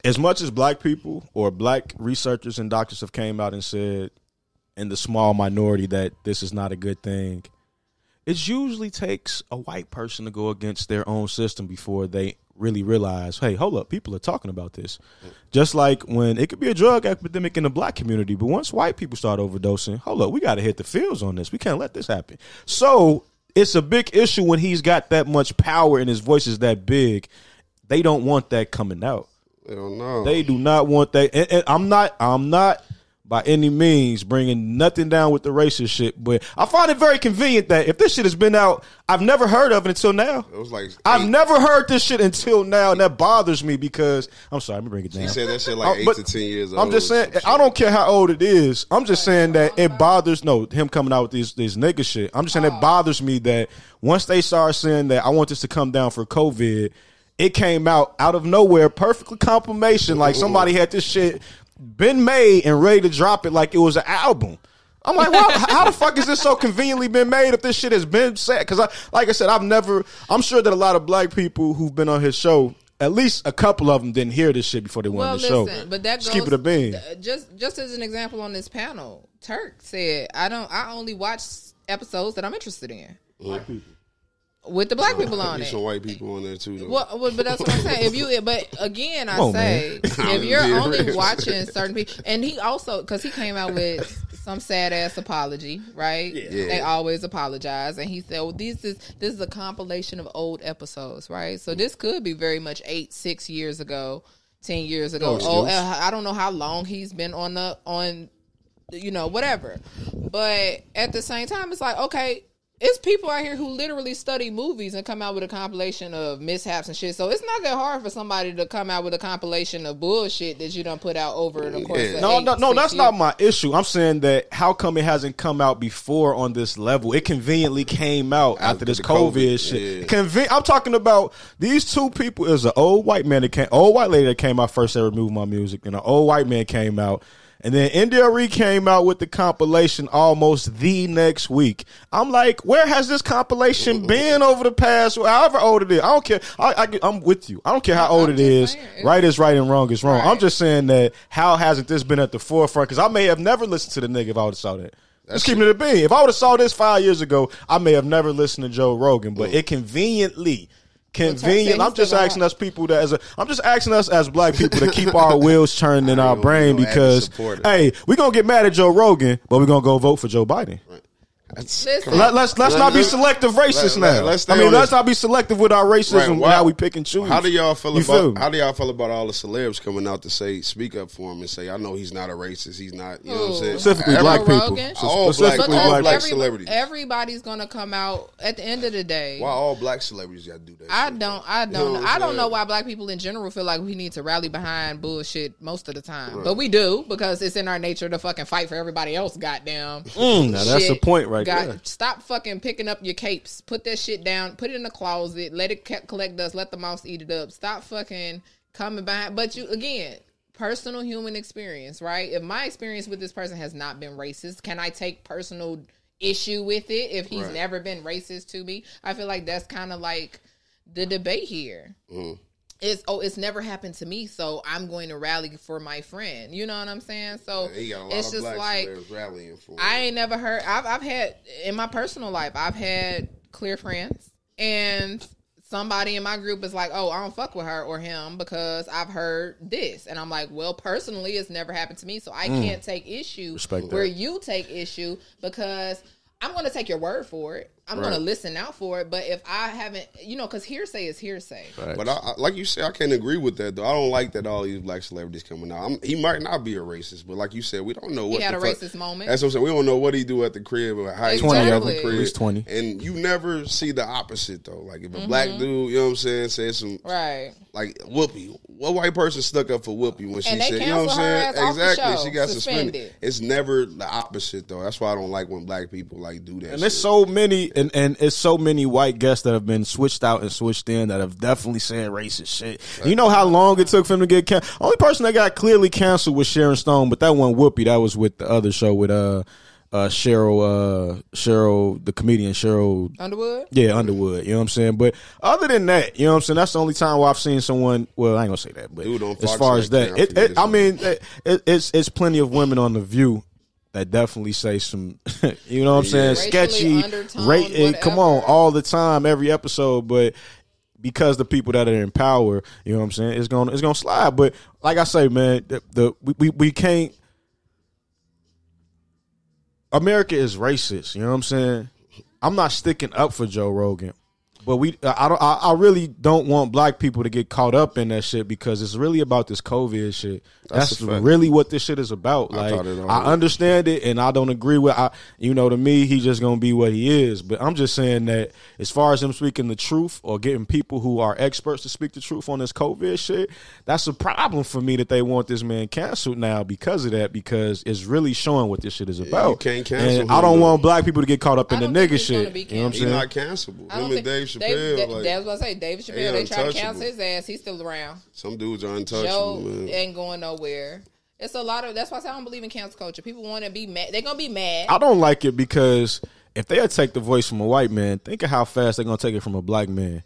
as much as black people or black researchers and doctors have came out and said in the small minority that this is not a good thing, it usually takes a white person to go against their own system before they really realize, hey, hold up, people are talking about this. Just like when it could be a drug epidemic in the black community, but once white people start overdosing, hold up, we got to hit the fields on this. We can't let this happen. So it's a big issue when he's got that much power and his voice is that big. They don't want that coming out. I don't know. They do not want that. And, and I'm not. I'm not by any means bringing nothing down with the racist shit. But I find it very convenient that if this shit has been out, I've never heard of it until now. it was like I've never heard this shit until now, and that bothers me because I'm sorry. Let me bring it down. He said that shit like Uh, eight to ten years old. I'm just saying. I don't care how old it is. I'm just saying that it bothers. No, him coming out with these these nigga shit. I'm just saying it bothers me that once they start saying that I want this to come down for COVID, it came out out of nowhere, perfectly confirmation. Like somebody had this shit been made and ready to drop it like it was an album. I'm like, well, how the fuck is this so conveniently been made if this shit has been said? Because I, like I said, I've never. I'm sure that a lot of black people who've been on his show, at least a couple of them didn't hear this shit before they went well, on the show. but that Just goes keep it a bean. uh, Just just as an example on this panel, Turk said, "I don't. I only watch episodes that I'm interested in." With the black people on There's it. some white people on there too. Though. Well, well, but that's what I'm saying. If you, but again, I Come on, say if you're Yeah. only watching certain people, and he also because he came out with some sad ass apology, right? Yeah. They always apologize, and he said, "Well, this is this is a compilation of old episodes, right? So this could be very much eight, six years ago, ten years ago. No Oh, uh, I don't know how long he's been on the on you know, whatever. But at the same time, it's like, okay, it's people out here who literally study movies and come out with a compilation of mishaps and shit. So it's not that hard for somebody to come out with a compilation of bullshit that you don't put out over the course Yeah. of No, eight, no, no. That's years. not my issue. I'm saying that how come it hasn't come out before on this level? It conveniently came out after, After this COVID, COVID, shit. yeah. Conven- I'm talking about these two people. Is an old white man that came, old white lady that came out first ever moved my music, and an old white man came out. And then India Arie came out with the compilation almost the next week. I'm like, where has this compilation been over the past, however old it is? I don't care. I, I, am with you. I don't care how old it is. Right is right and wrong is wrong. I'm just saying that how hasn't this been at the forefront? Because I may have never listened to the nigga if I would have saw that. Let's keep it a being. If I would have saw this five years ago, I may have never listened to Joe Rogan. But it conveniently, convenient. I'm just asking us people that as a, I'm just asking us as black people to keep our wheels turning in our brain you know, avid because hey, we gonna get mad at Joe Rogan, but we're gonna go vote for Joe Biden. That's- Listen, Let, let's let's Let- not be selective racist let- now. let's I mean, on let's not be selective with our racism Right, and why- how we pick and choose. How do y'all feel You about me? how do y'all feel about all the celebs coming out to say speak up for him and say I know he's not a racist, he's not you know what I'm saying? Specifically Every- black people. Rogan? All black, Specifically all black black every- celebrities. everybody's gonna come out at the end of the day. Why all black celebrities got to do that? I shit? don't. I know don't. what I'm I don't know why black people in general feel like we need to rally behind bullshit most of the time, but we do because it's in our nature to fucking fight for everybody else. Goddamn. Mm, now that's shit. a point right Got- there. Stop fucking picking up your capes. Put that shit down. Put it in the closet. Let it collect dust. Let the mouse eat it up. Stop fucking coming behind. But you again. Personal human experience, right? If my experience with this person has not been racist, can I take personal issue with it if he's Right. never been racist to me? I feel like that's kind of like the debate here. Mm. It's oh, it's never happened to me, so I'm going to rally for my friend. You know what I'm saying? So He got a lot it's just like rallying for. I ain't never heard. I've I've had in my personal life. I've had clear friends, and somebody in my group is like, "Oh, I don't fuck with her or him because I've heard this," and I'm like, "Well, personally, it's never happened to me, so I can't take issue Mm. Respect where that. you take issue because." I'm going to take your word for it. I'm going to listen out for it. But if I haven't, you know, because hearsay is hearsay. But I, I, like you said, I can't agree with that though. I don't like that all these black celebrities coming out. I'm, he might not be a racist, but like you said, we don't know what had the a fuck- racist moment. That's what I'm saying. We don't know what he do at the crib or how he 20 at the crib. at least 20. And you never see the opposite though. Like if a Mm-hmm. black dude, you know what I'm saying, says some Right. Like Whoopi. What white person stuck up for Whoopi when she And they said, you know what I'm saying? ass off the exactly. show, She got suspended. suspended. It's never the opposite though. That's why I don't like when black people like do that. And shit. there's so many, and, and it's so many white guests that have been switched out and switched in that have definitely said racist shit. You know how long it took for him to get canceled? Only person that got clearly canceled was Sharon Stone, but that one Whoopi, that was with the other show with uh uh Sheryl uh Sheryl the comedian Sheryl Underwood? yeah, Underwood. You know what I'm saying? But other than that, you know what I'm saying? That's the only time where I've seen someone. Well, I ain't gonna say that, but Dude as far as that, that, I it, it, I mean, it, it, it's it's plenty of women on the View that definitely say some. you know what I'm saying? Racially Sketchy. Rate. Ra- come on, all the time, every episode, but. Because the people that are in power, you know what I'm saying, it's gonna it's gonna slide. But like I say, man, the, the we, we we can't America is racist. You know what I'm saying? I'm not sticking up for Joe Rogan, but we uh, I don't I, I really don't want black people to get caught up in that shit because it's really about this COVID shit. That's That's, really what this shit is about. I Like thought it all I understand it and I don't agree with I you know to me he's just gonna be what he is. But I'm just saying that as far as him speaking the truth or getting people who are experts to speak the truth on this COVID shit, that's a problem for me that they want this man canceled now because of that because it's really showing what this shit is about. you can't cancel And I don't though. want black people to get caught up in the don't nigga shit. You know what I'm He's saying? not cancelable. Him and Dave Chappelle, Dave, like, that's what I say. David they Chappelle, they, try to cancel his ass. He's still around. some dudes are untouchable, Joe man. ain't going nowhere. It's a lot of. That's why I say I don't believe in cancel culture. People want to be mad. They're gonna be mad. I don't like it because if they take the voice from a white man, think of how fast they're gonna take it from a black man.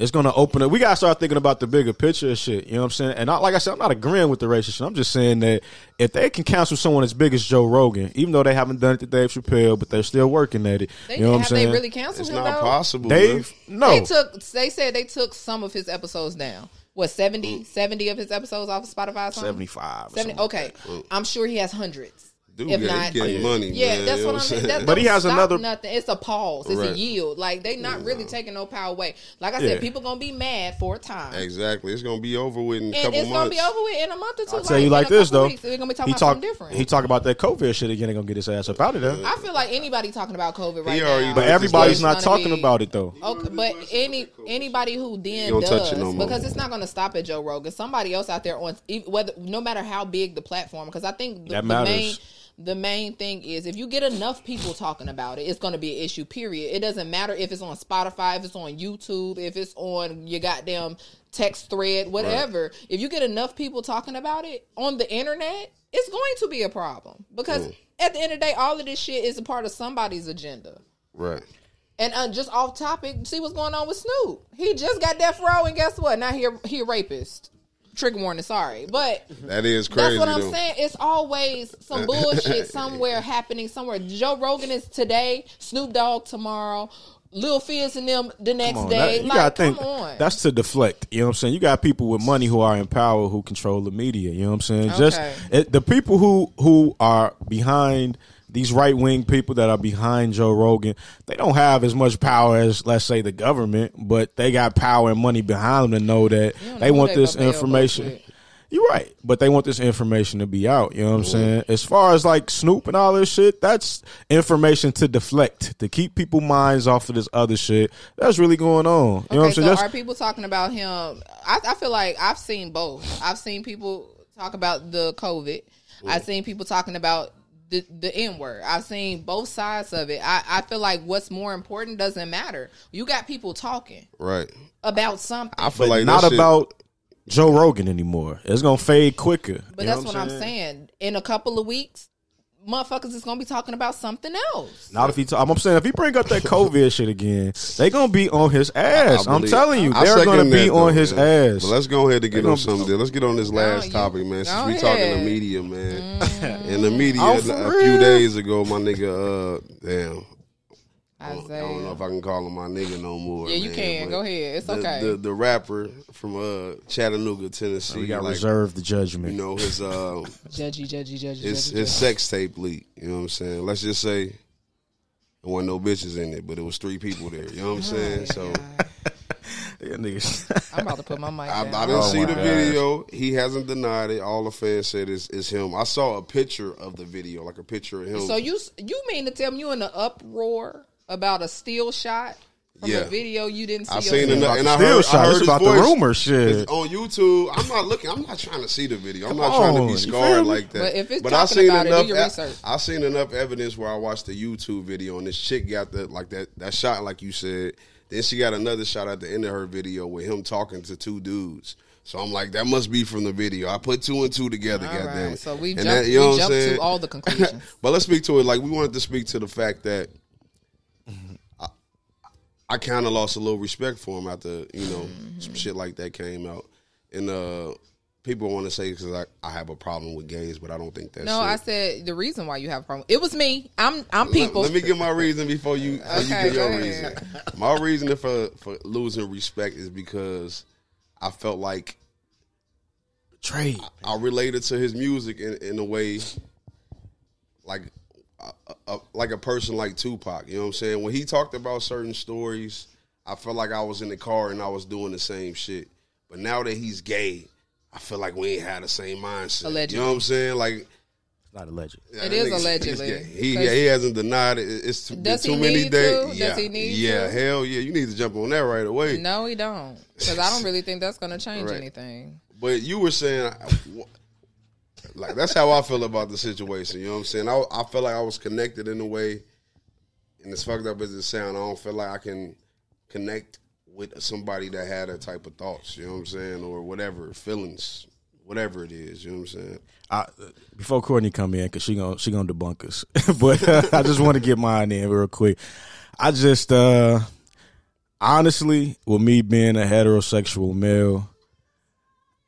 It's gonna open it. We gotta start thinking about the bigger picture of shit. You know what I'm saying? And I, like I said, I'm not agreeing with the racist shit. I'm just saying that if they can cancel someone as big as Joe Rogan, even though they haven't done it to Dave Chappelle, but they're still working at it. They, you know what I'm have saying? they really canceled It's him not though? possible. Dave, no, They took. They said they took some of his episodes down. What 70, 70 of his episodes off of Spotify? or something? 75. or 70 something like Okay, that. I'm sure he has hundreds. Dude, If yeah, not- he's getting money. Yeah, man, that's you what I'm saying. That But he has stop another- nothing. It's a pause. It's Right. a yield. Like they not really taking no power away. Like I said, Yeah. people gonna be mad for a time. Exactly. It's gonna be over with in a And couple it's gonna be over with in a month or two. I'll tell you like this though. weeks, they're gonna be talking he about talk something different. he talk about that COVID shit again. They gonna get his ass up out of there. I feel like anybody talking about COVID right He now. But everybody's not talking be- about it though. Okay, but any anybody who then does no because it's not going to stop at Joe Rogan. Somebody else out there on whether no matter how big the platform. Because I think the, That the matters. main the main thing is if you get enough people talking about it, it's going to be an issue. Period. It doesn't matter if it's on Spotify, if it's on YouTube, if it's on your goddamn text thread, whatever. If you get enough people talking about it on the internet, it's going to be a problem because at the end of the day, all of this shit is a part of somebody's agenda. Right. And uh, just off topic, see what's going on with Snoop. He just got death row, and guess what? Now he a, he a rapist. Trigger warning, sorry, but That is crazy. that's what I'm though. saying. It's always some bullshit somewhere happening somewhere. Joe Rogan is today, Snoop Dogg tomorrow, Lil Fizz and them the next on, day. that- you like, gotta think come on. that's to deflect. You know what I'm saying? You got people with money who are in power who control the media. You know what I'm saying? Just it, the people who who are behind these right wing people that are behind Joe Rogan, they don't have as much power as let's say the government, but they got power and money behind them to know that they know want this bump their elbows information. You're right, but they want this information to be out. You know what I'm saying? As far as like Snoop and all this shit, that's information to deflect, to keep people minds off of this other shit. That's really going on. You know what I'm okay, saying? so That's- are people talking about him? I, I feel like I've seen both. I've seen people talk about the COVID. I've seen people talking about the the N word. I've seen both sides of it. I, I feel like what's more important doesn't matter. You got people talking Right. about something. I feel but like not shit- about Joe Rogan anymore. It's gonna fade quicker. But You that's what, I'm saying. In a couple of weeks, motherfuckers is gonna be talking about something else. Not if he. Talk, I'm saying if he bring up that COVID shit again, they gonna be on his ass. I I'm telling you, I they're gonna be that, on though, his ass. But let's go ahead and get on something. Let's get on this last you- topic, man. Since we talking the media, man. In the media, Oh, a few days ago, my nigga, uh, damn. I don't know if I can call him my nigga no more. Yeah, you man, can. Go ahead. It's the, okay. The, the rapper from uh, Chattanooga, Tennessee, we got like, reserve the judgment. you know his uh, Judgy, judgy, judgy, his judgy, his judgy. sex tape leak. You know what I'm saying? Let's just say there wasn't no bitches in it, but it was three people there. You know what I'm saying? So Yeah, niggas. I'm about to put my mic I, down. I didn't Oh see the gosh. video. He hasn't denied it. All the fans said is is him. I saw a picture of the video, like a picture of him. So you you mean to tell me you in the uproar about a still shot from Yeah. a video you didn't see? I seen yourself? enough, and I Still heard, I shot. heard It's his about the voice. rumor shit. It's on YouTube. I'm not looking. I'm not trying to see the video. I'm not Come trying to be you scarred like that. But if it's I talking seen about it, do enough. your research. I seen enough evidence where I watched the YouTube video and this chick got the like that that shot, like you said. Then she got another shot at the end of her video with him talking to two dudes. So I'm like, that must be from the video. I put two and two together. All goddamn right, it. so we jumped, that- you know we jumped to all the conclusions. But let's speak to it. Like we wanted to speak to the fact that I, I kind of lost a little respect for him after you know some shit like that came out, and uh, people want to say because I, I have a problem with gays, but I don't think that's no, it. I said the reason why you have a problem. It was me. I'm I'm people. Let, me give my reason before you, before you Okay, give your go reason. ahead. My reason for for losing respect is because I felt like Trade. I related to his music in, in a way like a, a, like a person like Tupac. You know what I'm saying? When he talked about certain stories, I felt like I was in the car and I was doing the same shit. But now that he's gay, I feel like we ain't had the same mindset. Allegedly. You know what I'm saying? Like it's Not alleged. yeah, It that is nigga- allegedly. he's gay. He 'Cause- yeah, he hasn't denied it. It's too, Does been he too many need days. to? Does Yeah, he need yeah, to? hell yeah. You need to jump on that right away. no, he don't. Because I don't really think that's going to change Right. anything. But you were saying, like that's how I feel about the situation. You know what I'm saying? I I feel like I was connected in a way, and as fucked up as it sound, I don't feel like I can connect with somebody that had that type of thoughts. You know what I'm saying, or whatever feelings, whatever it is. You know what I'm saying? I, before Courtney come in, cause she gonna she gonna debunk us. but uh, I just want to get mine in real quick. I just uh honestly, with me being a heterosexual male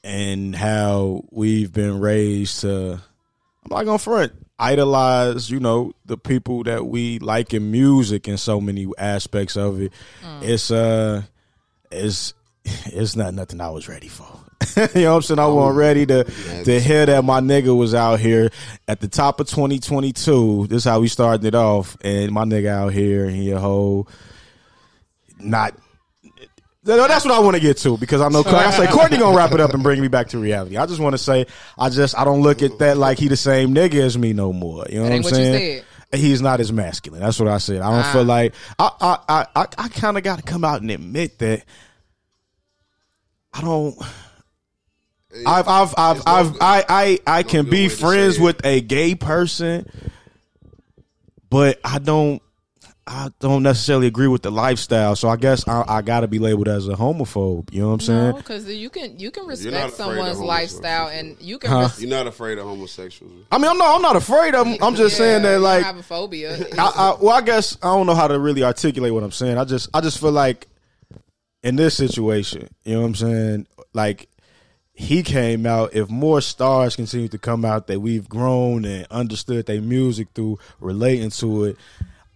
and how we've been raised to, I'm not gonna front idolize, you know, the people that we like in music and so many aspects of it. It's uh, it's it's not nothing I was ready for. you know what I'm saying? I wasn't ready to to hear that my nigga was out here at the top of 2022. This is how we started it off, and my nigga out here and he a whole not. No, that's what I want to get to because I know I say Courtney gonna wrap it up and bring me back to reality. I just want to say I just I don't look at that like he the same nigga as me no more. You know what I'm what saying? He's not as masculine. That's what I said. I don't Ah. feel like I I I I, I kind of got to come out and admit that I don't. I've I've I've, I've I I I can be friends with a gay person, but I don't I don't necessarily agree with the lifestyle. So I guess I, I got to be labeled as a homophobe. You know what I'm saying? No, because you can you can respect someone's lifestyle, and you can. Huh? res- You're not afraid of homosexuals. I mean, I'm not I'm not afraid of. 'em. I'm just Yeah, saying that you don't like have a phobia. I, I, well, I guess I don't know how to really articulate what I'm saying. I just, I just feel like in this situation, you know what I'm saying? Like he came out. If more stars continue to come out that we've grown and understood their music through relating to it,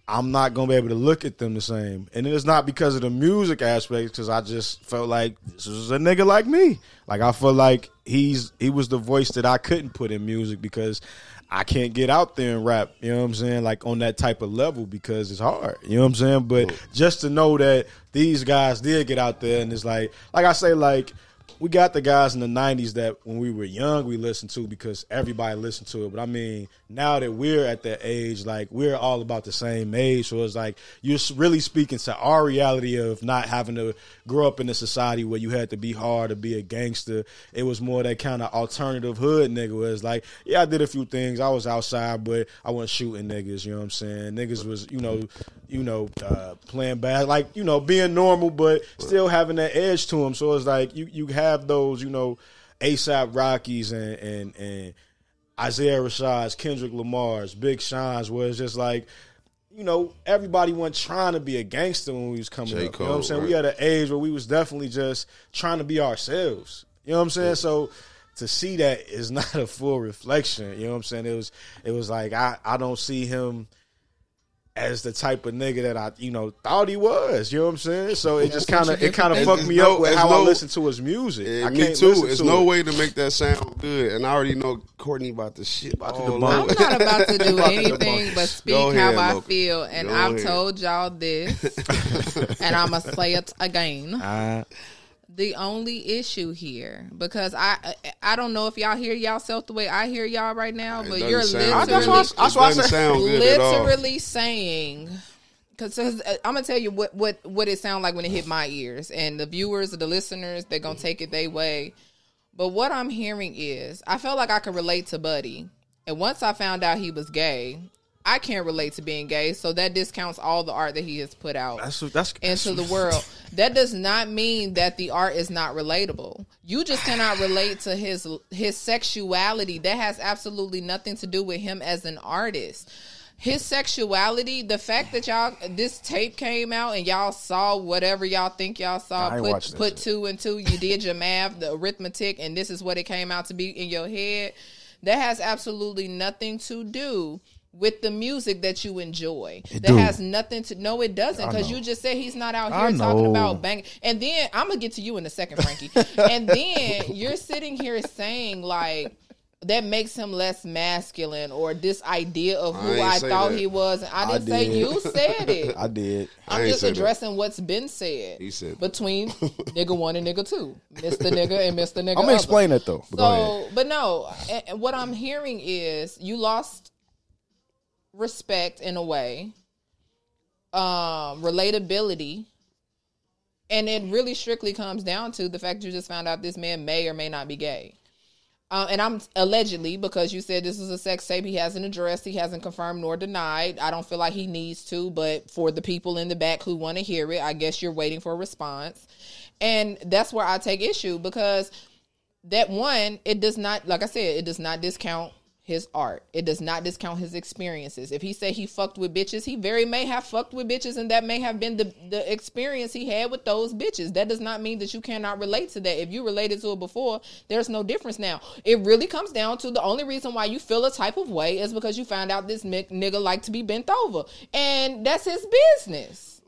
I'm not gonna be able to look at them the same. And it's not because of the music aspect, because I just felt like this was a nigga like me. Like I feel like he's he was the voice that I couldn't put in music because I can't get out there and rap. You know what I'm saying? Like on that type of level because it's hard. You know what I'm saying? But just to know that these guys did get out there and it's like, like I say, like we got the guys in the '90s that when we were young we listened to because everybody listened to it. But I mean, now that we're at that age, like we're all about the same age, so it's like you're really speaking to our reality of not having to grow up in a society where you had to be hard to be a gangster. It was more that kind of alternative hood nigga. Where it's like, yeah, I did a few things. I was outside, but I wasn't shooting niggas. You know what I'm saying? Niggas was, you know, you know, uh, playing bad, like you know, being normal, but still having that edge to them. So it's like you you have those, you know, ASAP Rockies and and and Isaiah Rashad's, Kendrick Lamar's, Big Sean's, where it's just like. You know, everybody wasn't trying to be a gangster when we was coming J. up. you know what I'm saying? right. We had an age where we was definitely just trying to be ourselves. You know what I'm saying? So to see that is not a full reflection. You know what I'm saying? It was it was like I, I don't see him as the type of nigga that I you know thought he was. You know what I'm saying? So it just kind of it kind of fucked me that. up with It's how I no- listen to his music. Yeah, I me can't too. listen There's to no it. way to make that sound good, and I already know Courtney about to shit About to all debunk I'm not about to do anything but speak Go how I Loki. feel, and Go I've ahead. told y'all this, and I'm gonna say it again. Uh, The only issue here, because I I don't know if y'all hear y'allself the way I hear y'all right now, It but you're literally I- that's It I doesn't said- sound good at all. literally saying because uh, I'm gonna tell you what what what it sounded like when it hit my ears, and the viewers, the listeners, they're gonna take it their way. But what I'm hearing is, I felt like I could relate to Buddy, and once I found out he was gay, I can't relate to being gay, so that discounts all the art that he has put out that's that's into the world. That does not mean that the art is not relatable. You just cannot relate to his his sexuality. That has absolutely nothing to do with him as an artist. His sexuality, the fact that y'all this tape came out and y'all saw whatever y'all think y'all saw, I put put shit. two and two, you did your math, the arithmetic, and this is what it came out to be in your head. That has absolutely nothing to do with the music that you enjoy. that do. has nothing to no, it doesn't, because you just said he's not out here talking about bang. And then I'm gonna get to you in a second, Frankie. and then you're sitting here saying like that makes him less masculine or this idea of who ain't I, thought that. he was. And I I didn't say did. you said it. I did. I I'm ain't just say that. addressing what's been said. He said between nigga one and nigga two, Mister Nigga and Mister Nigga. I'm gonna other. explain it though. But. So, but no, and- and what I'm hearing is you lost respect in a way, um, relatability, and it really strictly comes down to the fact you just found out this man may or may not be gay. Uh, and I'm allegedly because you said this is a sex tape. He hasn't addressed, he hasn't confirmed nor denied. I don't feel like he needs to, but for the people in the back who want to hear it, I guess you're waiting for a response. And that's where I take issue because that one, it does not, like I said, it does not discount his art. It does not discount his experiences. If he say he fucked with bitches, he very may have fucked with bitches, and that may have been the the experience he had with those bitches. That does not mean that you cannot relate to that. If you related to it before, there's no difference now. It really comes down to the only reason why you feel a type of way is because you found out this nigga like to be bent over, and that's his business.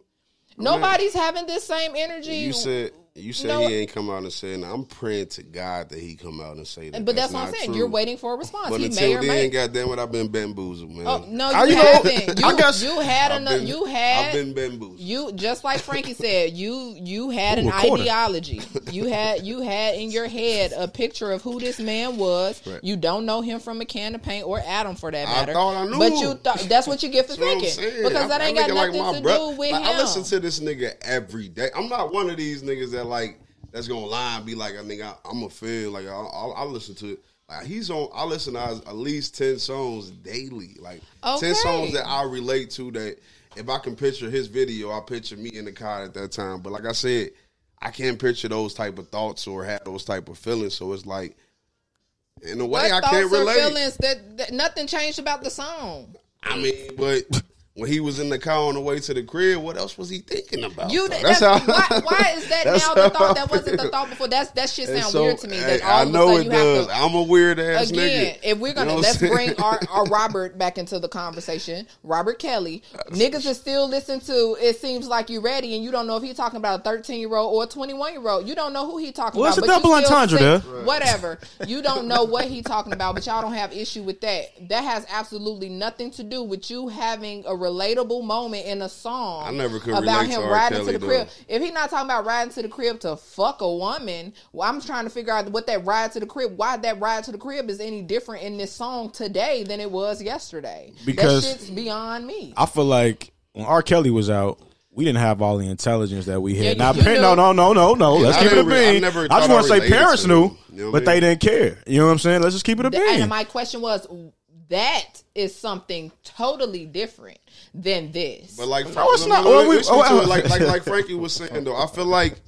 Nobody's having this same energy You said You said No. he ain't come out and said. Now, I'm praying to God that he come out and say that. But that's, what I'm saying. true. You're waiting for a response. But he until may or may. then, goddamn it, I've been bamboozled, man. Oh no, How you, you know- haven't. You, I guess- you had I've enough. been- you had. I've been bamboozled. You just like Frankie said, you you had Ooh, an a ideology. You had you had in your head a picture of who this man was. Right. You don't know him from a can of paint or Adam for that I matter. thought I knew But you thought that's what you get for That's what I'm thinking because I- that I ain't got nothing my to bro- do with like, him. I listen to this nigga every day. I'm not one of these niggas that like that's gonna lie and be like, I think I, I'm a fan. Like I, I, I listen to it. Like he's on. I listen to at least ten songs daily. Like Okay. ten songs that I relate to. That if I can picture his video, I picture me in the car at that time. But like I said, I can't picture those type of thoughts or have those type of feelings. So it's like, in a way, what I can't relate. feelings that, that nothing changed about the song. I mean, but when he was in the car on the way to the crib, what else was he thinking about? You though? that's, how- why, why is that that's now the thought that wasn't the thought before? That's that shit And sound so, weird to me. That hey, all I know it you does. to I'm a weird ass Again, nigga. if we're gonna You know let's what bring our, our Robert back into the conversation. Robert Kelly, niggas is still listening to. It seems like you ready, and you don't know if he's talking about a thirteen year old or a twenty one year old. You don't know who he talking Well, about. it's a double entendre think- there. Whatever. You don't know what he talking about, but y'all don't have issue with that. That has absolutely nothing to do with you having a relatable moment in a song. I never could about him to riding Kelly, to the though. crib. If he not talking about riding to the crib to fuck a woman, well, I'm trying to figure out what that ride to the crib, why that ride to the crib is any different in this song today than it was yesterday. Because- that shit's beyond me. I feel like when R. Kelly was out, we didn't have all the intelligence that we had. Yeah, now, you pa- no, knew. no, no, no, no. Let's I keep it a never- I bean. I just want to say parents knew. You know but I they didn't care. You know what I'm saying? Let's just keep it a bean. and my question was, that is something totally different than this. But like, No, it's not. no, oh, no, Well, we- listen oh, to oh. it. Oh. like, like, like Frankie was saying though. I feel like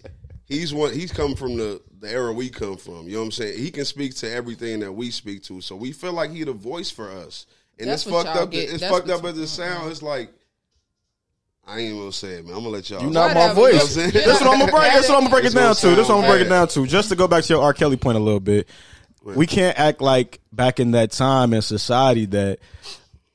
he's one. He's come from the the era we come from. You know what I'm saying? He can speak to everything that we speak to. So we feel like he the voice for us. And That's it's fucked up. get. It's That's fucked up as it sounds. Mm-hmm. It's like I ain't even gonna say it, man. I'm gonna let y'all. You not my voice. You- you That's what I'm gonna break. That's what I'm gonna break it down gonna to. That's what I'm gonna break it down to. Just to go back to your R. Kelly point a little bit, we can't act like back in that time in society that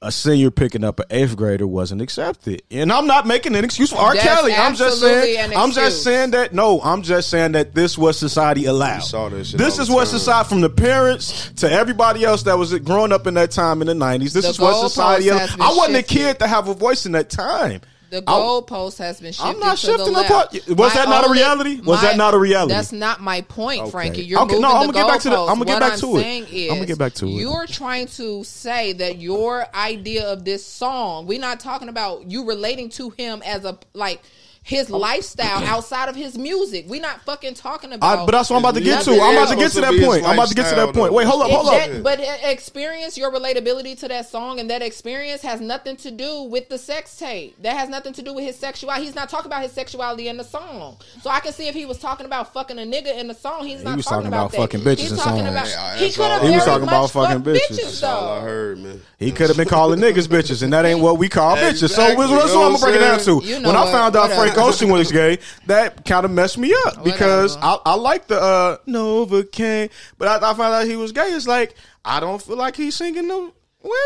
a senior picking up an eighth grader wasn't accepted. And I'm not making an excuse for R. That's Kelly. I'm just saying. I'm just saying that. No, I'm just saying that this was society allowed. saw that this is what time. society, from the parents to everybody else that was growing up in that time in the '90s. This The is what society. has been I wasn't a kid to have a voice in that time. The goalpost has been shifted. I'm not to the shifting left. apart. Was that not a reality? Was that not a reality? That's not my point, Okay. Frankie. You're Okay, moving no, I'ma the get back to the- I'ma get What back I'm to it. I'ma get back to it. You're trying to say that your idea of this song. We're not talking about you relating to him as a like his lifestyle outside of his music. We're not fucking talking about. I, but that's what I'm about to get to. I'm about to get to that point. I'm about to get to that point. Wait, hold up, It- hold up. that- but uh, experience your relatability to that song, and that experience has nothing to do with the sex tape. That has nothing to do with his sexuality. He's not talking about his sexuality in the song. So I can see if he was talking about fucking a nigga in the song. He's not was talking talking about, about that. fucking bitches He's in talking songs. about. Yeah, he could have. He was very talking about much fucking bitches. bitches That's all I heard, man. He could have been calling niggas bitches, and that ain't what we call bitches. So Exactly. that's what I'm gonna break it down to. saying? You know when I found out Whatever. Frank Ocean was gay, that kind of messed me up because I, I like the uh, Novacane, but after I found out he was gay, it's like I don't feel like he's singing the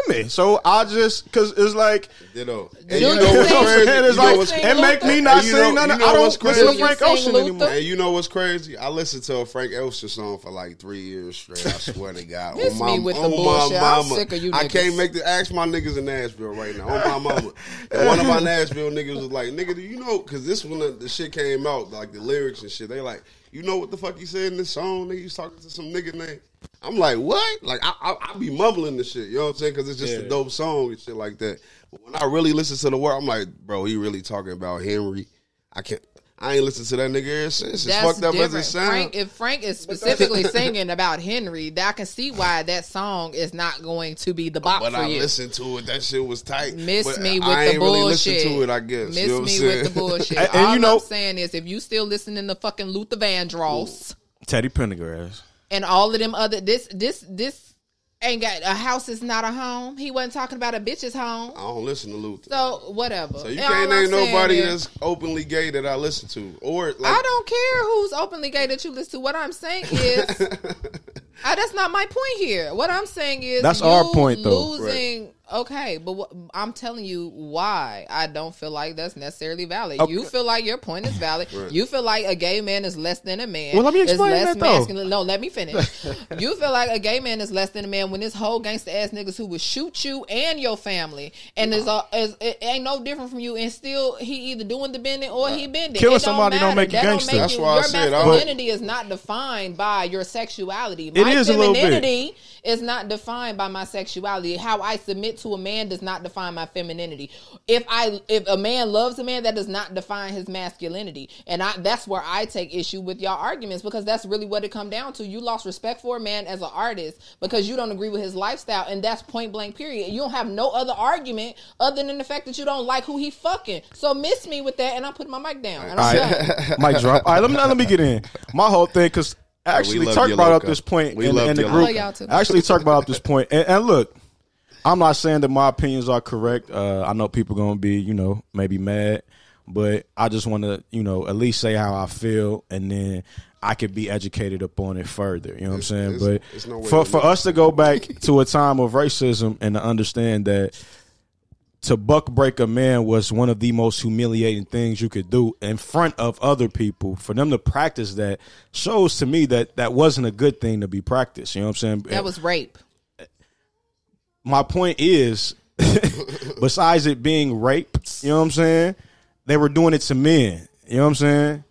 women. So I just because it's like Ditto. And you you know what's sing- crazy? it's You know like what's sing it make me not And you sing know- nothing. you know I don't listen to? Frank Ocean sing anymore. And you know what's crazy? I listened to a Frank Ocean song for like three years straight. I swear to God. Miss on my, me with the on bullshit. My I'm mama. sick of you I can't make the ask my niggas in Nashville right now. On my mama. And one of my Nashville niggas was like, "Nigga, do you know?" Because this when the, the shit came out, like the lyrics and shit. They like, you know what the fuck he said in this song? Nigga, he's talking to some nigga name. I'm like, what? Like, I, I, I be mumbling the shit. You know what I'm saying? Because it's just a dope song and shit like that. But when I really listen to the word, I'm like, bro, he really talking about Henry. I can't. I ain't listened to that nigga ever since. It's That's fucked up different. as it sounds. Frank, if Frank is specifically singing about Henry, that I can see why that song is not going to be the bop But for I you. listened to it. That shit was tight. Miss But me with I the ain't really bullshit. listened to it. I guess. Miss you know me saying? with the bullshit. And- and All you know- I'm saying is, if you still listening to fucking Luther Vandross Teddy Pendergrass. and all of them other this this this ain't got a house is not a home. He wasn't talking about a bitch's home. I don't listen to Luther. So whatever. So you And can't name nobody is- that's openly gay that I listen to, or like I don't care who's openly gay that you listen to. What I'm saying is, uh, that's not my point here. What I'm saying is, That's you our point, though. Losing Okay, but what, I'm telling you why I don't feel like that's necessarily valid. Okay. You feel like your point is valid. You feel like a gay man is less than a man. Well, let me explain less that, though. No, let me finish. you feel like a gay man is less than a man when this whole gangster ass niggas who would shoot you and your family and is, uh, is it ain't no different from you and still he either doing the bending or he bending. Killing It somebody don't matter. make you That gangster. Make That's you, why I your said I- masculinity is not defined by your sexuality. It My is a little bit. femininity is not defined by my sexuality. How I submit to a man does not define my femininity. If I if a man loves a man, that does not define his masculinity. And I that's where I take issue with y'all arguments because that's really what it come down to. You lost respect for a man as an artist because you don't agree with his lifestyle, and that's point blank. Period. You don't have no other argument other than the fact that you don't like who he fucking. So miss me with that, and I'm putting my mic down. And I'm right, mic drop. All right, let me let me get in. My whole thing because actually love Turk brought up this point We in, in the group. Loco. Y'all too. Actually, Turk brought up this point, and, and look, I'm not saying that my opinions are correct. Uh, I know people gonna be, you know, maybe mad, but I just want to, you know, at least say how I feel, and then I could be educated upon it further. You know what I'm saying? it's- but it's no for for us to go back to a time of racism and to understand that to buck break a man was one of the most humiliating things you could do in front of other people. For them to practice that shows to me that that wasn't a good thing to be practiced. You know what I'm saying? That was rape. My point is, besides it being rape, you know what I'm saying? They were doing it to men. You know what I'm saying?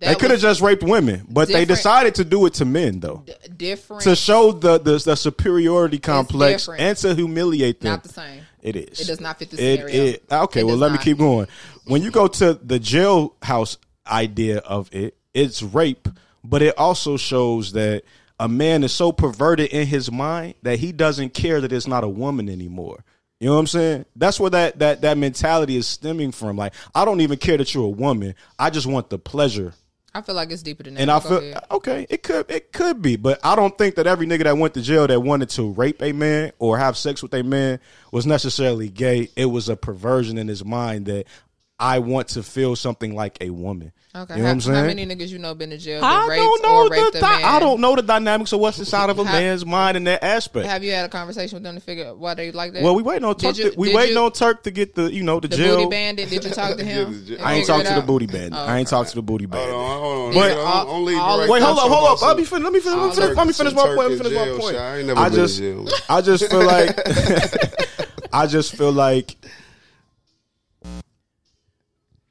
That they could have just raped women, but they decided to do it to men though. d- different. To show the, the the superiority complex and to humiliate them. not the same. It is. It does not fit the It- scenario. it- okay, It well, does let me keep going. When you go to the jailhouse idea of it, it's rape, but it also shows that a man is so perverted in his mind that he doesn't care that it's not a woman anymore. You know what I'm saying? That's where that that that mentality is stemming from. Like, I don't even care that you're a woman. I just want the pleasure I feel like it's deeper than that. and I Go feel ahead. okay. It could it could be, but I don't think that every nigga that went to jail that wanted to rape a man or have sex with a man was necessarily gay. It was a perversion in his mind that I want to feel something like a woman. Okay. You know how, what I'm saying? how many niggas you know been to jail? I don't know or the raped a di- man? I don't know the dynamics of what's inside of a How- man's mind in that aspect. Have you had a conversation with them to figure out why they like that? well, we waiting on Turk. You- to, we waiting you- on Turk to get the you know the, the jail. booty bandit. Did you talk to him? Yeah, the j- and I ain't figure oh, talked to the booty bandit. I ain't talked to the booty bandit. Hold on, hold on. But- nigga, don't- don't leave all- Wait, hold up, hold up. about Let me finish. Let me finish. Let me Oh, finish, let me some finish my point. Let me finish my point. I ain't never I been to just. I just feel like, I just feel like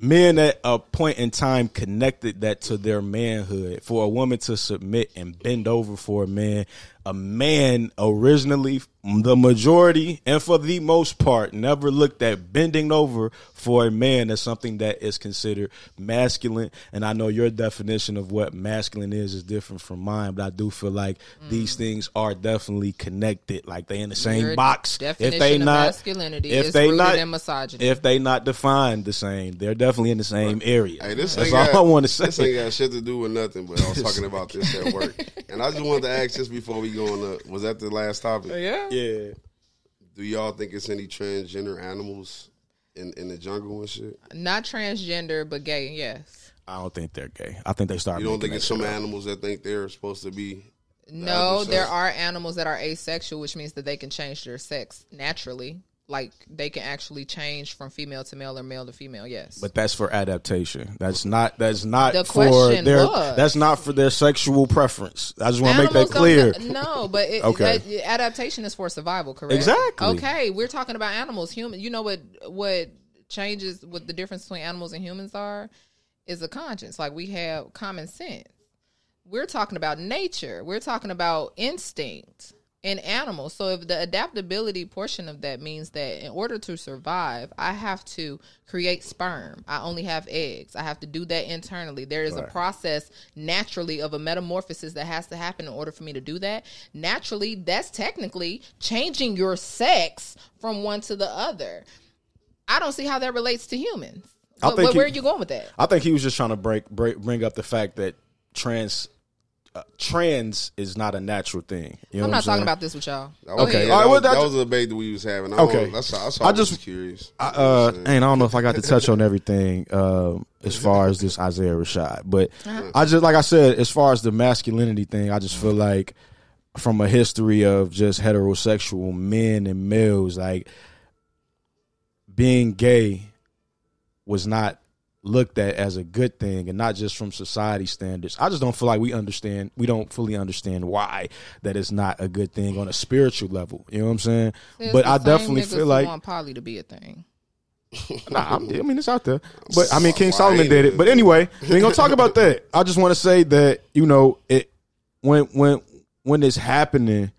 men at a point in time connected that to their manhood. For a woman to submit and bend over for a man, a man originally, the majority, and for the most part, never looked at bending over for a man as something that is considered masculine. And I know your definition of what masculine is is different from mine, but I do feel like mm. these things are definitely connected. Like they in the same Your box. If definition they of not, masculinity if is they rooted not, in misogyny. if they not defined the same, they're definitely in the same area. Hey, this That's ain't all got, I want to This ain't got shit to do with nothing, but I was talking about this at work. And I just wanted to ask just before we go on the was that the last topic? Oh, yeah. Yeah. Do y'all think it's any transgender animals in, in the jungle and shit? Not transgender, but gay. Yes. I don't think they're gay. I think they start. You don't think it's some up. animals that think they're supposed to be No, there are animals that are asexual, which means that they can change their sex naturally. Like they can actually change from female to male or male to female. Yes. But that's for adaptation. That's not. That's not The for their. was- That's not for their sexual preference. I just want to make that clear. No, but it, Okay. that- adaptation is for survival, correct? Exactly. Okay, we're talking about animals. Human. You know what? What changes? What the difference between animals and humans are is a conscience. Like we have common sense. We're talking about nature. We're talking about instinct in animals. So if the adaptability portion of that means that in order to survive, I have to create sperm. I only have eggs. I have to do that internally. There is a process naturally of a metamorphosis that has to happen in order for me to do that. Naturally, that's technically changing your sex from one to the other. I don't see how that relates to humans. I Wh- think wh- where he- are you going with that? I think he was just trying to break, break bring up the fact that trans uh, trans is not a natural thing. You know I'm what not talking saying? about this with y'all. That was, Okay. ahead. yeah, All right, that, well, was, that was a debate that we was having. I Okay. okay, that's, that's all I I was just- curious. I, uh, and I don't know if I got to touch on everything um, as far as this Isaiah Rashad, but Uh-huh. I just like I said, as far as the masculinity thing, I just feel like from a history of just heterosexual men and males, like being gay was not looked at as a good thing and not just from society standards. I just don't feel like we understand we don't fully understand why that is not a good thing on a spiritual level. You know what I'm saying? It's but I definitely feel who like want poly to be a thing. Nah, I'm- I mean, it's out there. But I mean, King Solomon did it? it. But anyway, we ain't gonna talk about that. I just want to say that you know it when when when it's happening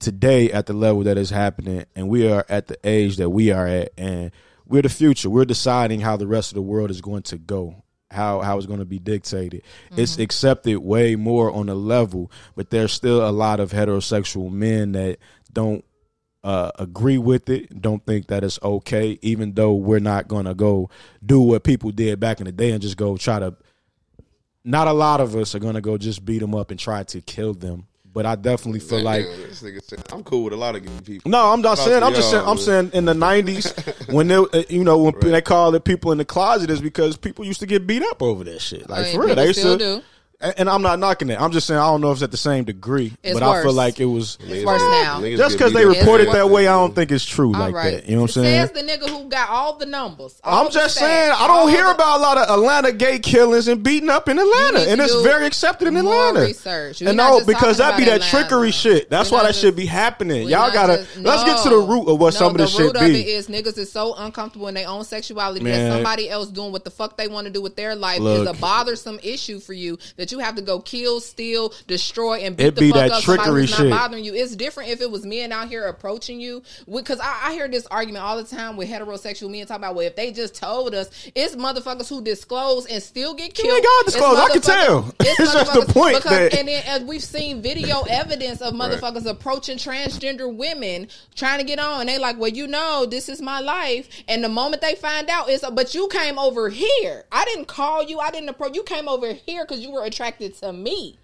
today at the level that it's happening, and we are at the age that we are at, and we're the future. We're deciding how the rest of the world is going to go. How, how it's going to be dictated. It's accepted way more on a level, but there's still a lot of heterosexual men that don't uh, agree with it, don't think that it's okay, even though we're not gonna go do what people did back in the day and just go try to. Not a lot of us are gonna go just beat them up and try to kill them, but I definitely feel like. Damn, this nigga said- I'm cool with a lot of gay people. No, I'm not saying. I'm just saying. I'm saying in the '90s when they, uh, you know, when they call it people in the closet is because people used to get beat up over that shit. Like I mean, for real, people they used still to. do. And and I'm not knocking it. I'm just saying I don't know if it's at the same degree, It's but I feel like it was. It's worse now. Just because they up report it that way, I don't think it's true All like right. that. You know what I'm saying? Says the nigga who got all the numbers. all I'm just stats, saying I don't hear the- about a lot of Atlanta gay killings and beating up in Atlanta, and it's very accepted in Atlanta. research. We're and no, because that talking be that about trickery shit. That's We're why that just- should be happening. Y'all gotta just- let's get to the root of what no, some of this the shit root of it be. is niggas is so uncomfortable in their own sexuality that somebody else doing what the fuck they want to do with their life is a bothersome issue for you that you have to go kill, steal, destroy, and beat It the be fuck that up somebody trickery who's shit. not bothering you. It's different if it was men out here approaching you because I, I hear this argument all the time with heterosexual men talking about well if they just told us it's motherfuckers who disclose and still get You killed. ain't gotta disclose. I can tell. It's just the point because, that- and then as we've seen video evidence of motherfuckers approaching transgender women trying to get on. They like, well, you know, this is my life. And the moment they find out, it's but you came over here. I didn't call you. I didn't approach. You came over here because you were attracted to me.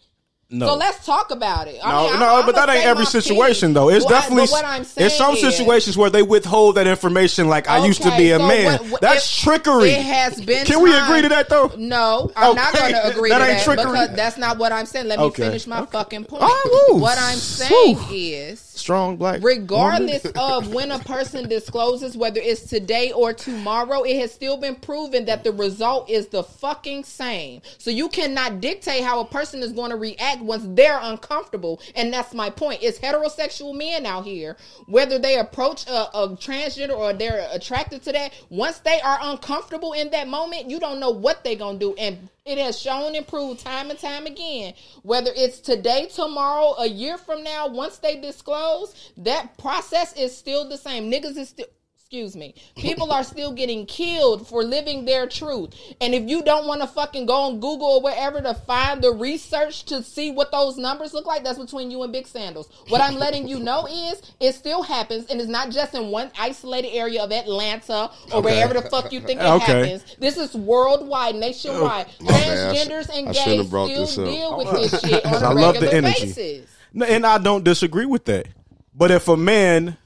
No. So let's talk about it. I no, mean, no, but that ain't every situation piece. though. It's Well, definitely I'm it's some is- situations where they withhold that information. Like I used to be a so man. what- what- That's it- trickery. It has been. Can we agree to that though? No, I'm not going to agree that to ain't that trickery. because that's not what I'm saying. Let me Okay, finish my okay. fucking point. Ah, right, what I'm saying Whew. is Strong black. regardless of when a person discloses whether it's today or tomorrow it has still been proven that the result is the fucking same. So you cannot dictate how a person is going to react once they're uncomfortable. And that's my point. It's heterosexual men out here whether they approach a, a transgender or they're attracted to that once they are uncomfortable in that moment you don't know what they're going to do. And it has shown and proved time and time again whether it's today tomorrow a year from now once they disclose that process is still the same. Niggas is still excuse me people are still getting killed for living their truth and if you don't want to fucking go on google or wherever to find the research to see what those numbers look like that's between you and big sandals what i'm letting you know is it still happens and it's not just in one isolated area of atlanta or wherever the fuck you think it Okay. happens this is worldwide nationwide oh, My bad. I sh- transgenders and I shouldn't gays have brought still this up. deal with this shit on I a love the regular energy. basis and I don't disagree with that. But if a man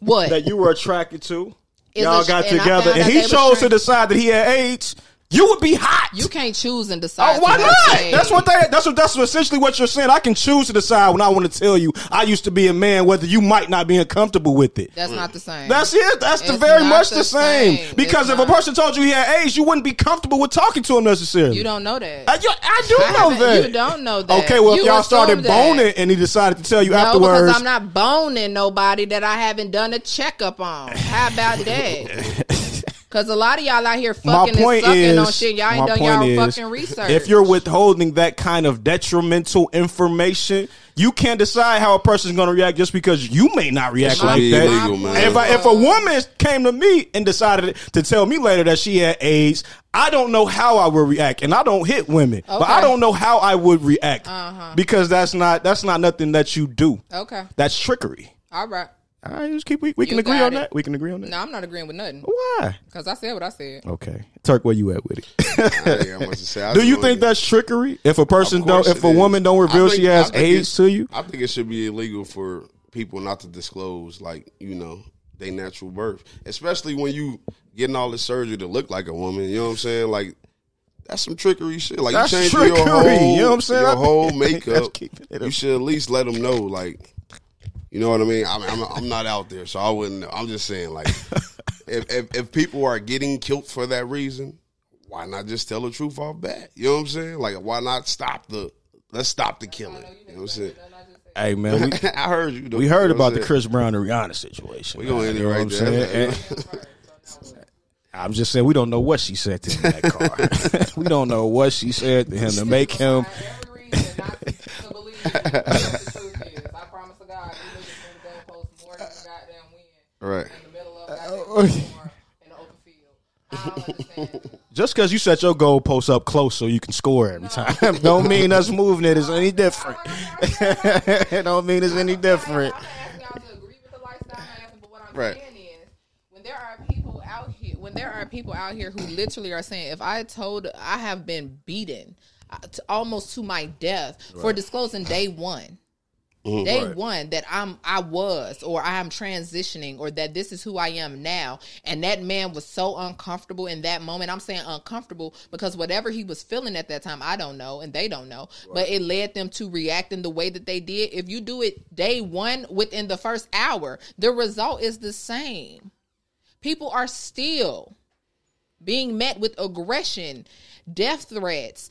what? That you were attracted to, Is y'all a- got and together, and he chose to decide that he had AIDS, you would be hot. you can't choose and oh, decide Oh, why not? That's what they. That's what. That's essentially what you're saying. I can choose to decide when I want to tell you I used to be a man, whether you might not be uncomfortable with it. that's not the same That's it. That's the very much the same. same. Because It's if a person told you he had AIDS, you wouldn't be comfortable with talking to him necessarily. you don't know that I, you- I do I know that. you don't know that Okay, well, if You y'all started assume that. boning and he decided to tell you no, afterwards, because I'm not boning nobody that I haven't done a checkup on. How about that? Because a lot of y'all out here my fucking and point sucking is, on shit. Y'all ain't done point y'all is, fucking research. if you're withholding that kind of detrimental information, you can't decide how a person's going to react just because you may not react should like that. illegal, man. If, I, if a woman came to me and decided to tell me later that she had AIDS, I don't know how I would react, and I don't hit women, but I don't know how I would react uh-huh. because that's not that's not nothing that you do. okay, That's trickery. all right. All right, just keep. We, we can agree on it. that. We can agree on that. No, I'm not agreeing with nothing Why? because I said what I said. Okay, Turk, where you at with it? I ain't got much to say. I Do you think that's trickery? If a person Of don't, if a is. woman don't reveal I think- she has think AIDS it- to you, I think it should be illegal for people not to disclose, like you know, their natural birth, especially when you getting all this surgery to look like a woman. You know what I'm saying? Like That's some trickery shit. Like That's you change your trickery, whole, you know what I'm saying? your whole That's makeup. keeping it you should at least let them know, like, you know what I mean. I mean, I'm, I'm not out there, so I wouldn't. know. I'm just saying, like, if, if if people are getting killed for that reason, why not just tell the truth off bat? You know what I'm saying? Like, why not stop the? Let's stop the killing. You know what I'm saying? Hey man, we, I heard you. Though, we heard You know about the Chris Brown and Rihanna situation. We gonna end it right I'm there. I'm just saying we don't know what she said to him in that car. we don't know what she said to him to make him. Every reason not to, to believe what the truth is. I promise to God, you niggas gonna go post more than a goddamn win Right. in the middle of goddamn in the open field. I don't understand. Just because you set your goal post up close so you can score every time, don't mean us moving it is any different. don't mean it's any different. I'm not asking y'all to agree with the lifestyle, I'm not asking, but what I'm Right. is, when there are people out here, when there are people out here who literally are saying, if I told, I have been beaten uh, to, almost to my death for disclosing day one. Mm-hmm. Day one that I'm I was or I am transitioning or that this is who I am now. And that man was so uncomfortable in that moment. I'm saying uncomfortable because whatever he was feeling at that time I don't know and they don't know. But it led them to react in the way that they did. If you do it day 1 within the first hour the result is the same. People are still being met with aggression, death threats,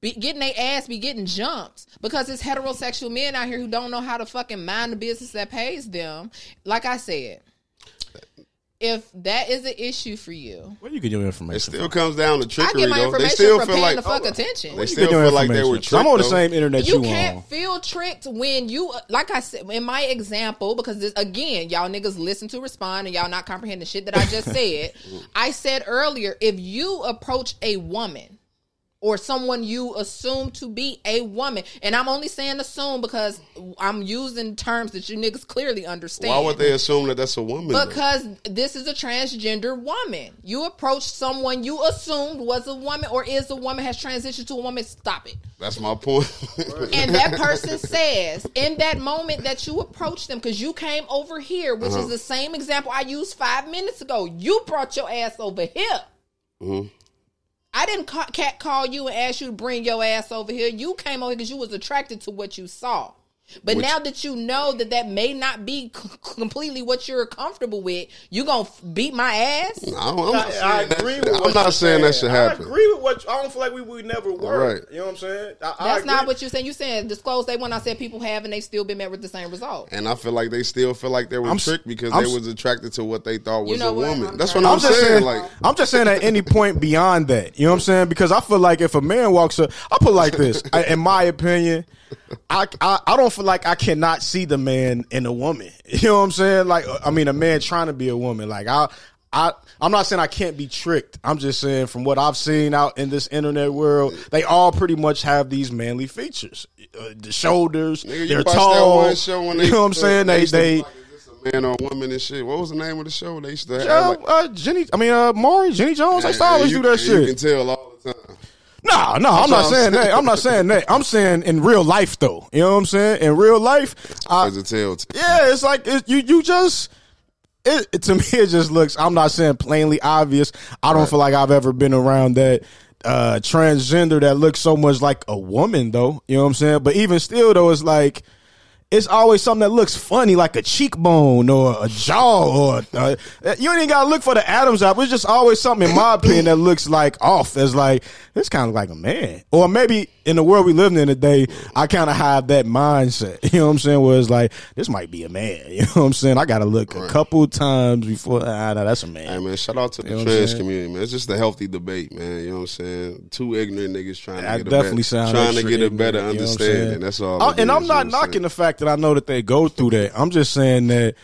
be, getting their ass be getting jumped because it's heterosexual men out here who don't know how to fucking mind the business that pays them. Like I said, if that is an issue for you, Where you get your information? It information? still from? comes down to I trickery. get my though. They still from feel paying like the fuck attention. They still get your feel like they were. were 'Cause tricked. I'm on the same internet you you, can't on. feel tricked when you like I said in my example because this again y'all niggas listen to respond and y'all not comprehend the shit that I just said. I said earlier if you approach a woman or someone you assume to be a woman, and I'm only saying assume because I'm using terms that you niggas clearly understand. Why would they assume that that's a woman? though? Because this is a transgender woman. You approached someone you assumed was a woman or is a woman, has transitioned to a woman. Stop it. That's my point. And that person says, in that moment that you approached them, because you came over here, which Uh-huh. is the same example I used five minutes ago, you brought your ass over here. Mm-hmm. I didn't cat call you and ask you to bring your ass over here. You came over because you was attracted to what you saw. But Which- now that you know that that may not be c- completely what you're comfortable with, you gonna f- beat my ass? I don't, I'm not I saying that, agree shit- with I'm not you're saying that should happen. I agree with what I don't feel like we would never work. Right. You know what I'm saying? I, I That's not what you're saying. You saying disclose they when I said people have and they still been met with the same result. And I feel like they still feel like they were I'm tricked because I'm they was attracted to what they thought was know a what? woman. I'm That's what I'm, I'm just saying. saying, Like, I'm just saying at any point beyond that, you know what I'm saying? Because I feel like if a man walks up, I put like this. I, in my opinion, I, I I don't feel like I cannot see the man in a woman. You know what I'm saying? Like I mean, a man trying to be a woman. Like I. I, I'm not saying I can't be tricked. I'm just saying from what I've seen out in this internet world, they all pretty much have these manly features. Uh, the shoulders, nigga, they're tall. that one show when they you know what I'm saying? They they be like, is this a man or woman and shit. What was the name of the show? They used to have uh, like, uh, Jenny. I mean, uh, Maury, Jenny Jones. I used to always you, do that you shit. can tell all the time. No, no, I'm not I'm saying saying. that. I'm not saying that. I'm saying in real life, though. You know what I'm saying? In real life, I, As a yeah, it's like it, you you just. It, it- to me, it just looks. I'm not saying plainly obvious. I don't feel like I've ever been around that uh transgender that looks so much like a woman, though. You know what I'm saying? But even still, though, it's like it's always something that looks funny, like a cheekbone or a jaw, or uh, you ain't gotta look for the Adam's apple. It's just always something, in my opinion, that looks like off. As like this kind of like a man, or maybe in the world we live in today, I kind of have that mindset. You know what I'm saying? Where it's like this might be a man. You know what I'm saying? I gotta look a couple times before. Ah, no, that's a man. Hey man, shout out to the You know trans community, man. It's just a healthy debate, man. You know what I'm saying? Two ignorant niggas trying to I get a definitely better, sound trying to get a better ignorant, you know understanding. That's all. I- and I'm not knocking the fact that I know that they go through that. I'm just saying that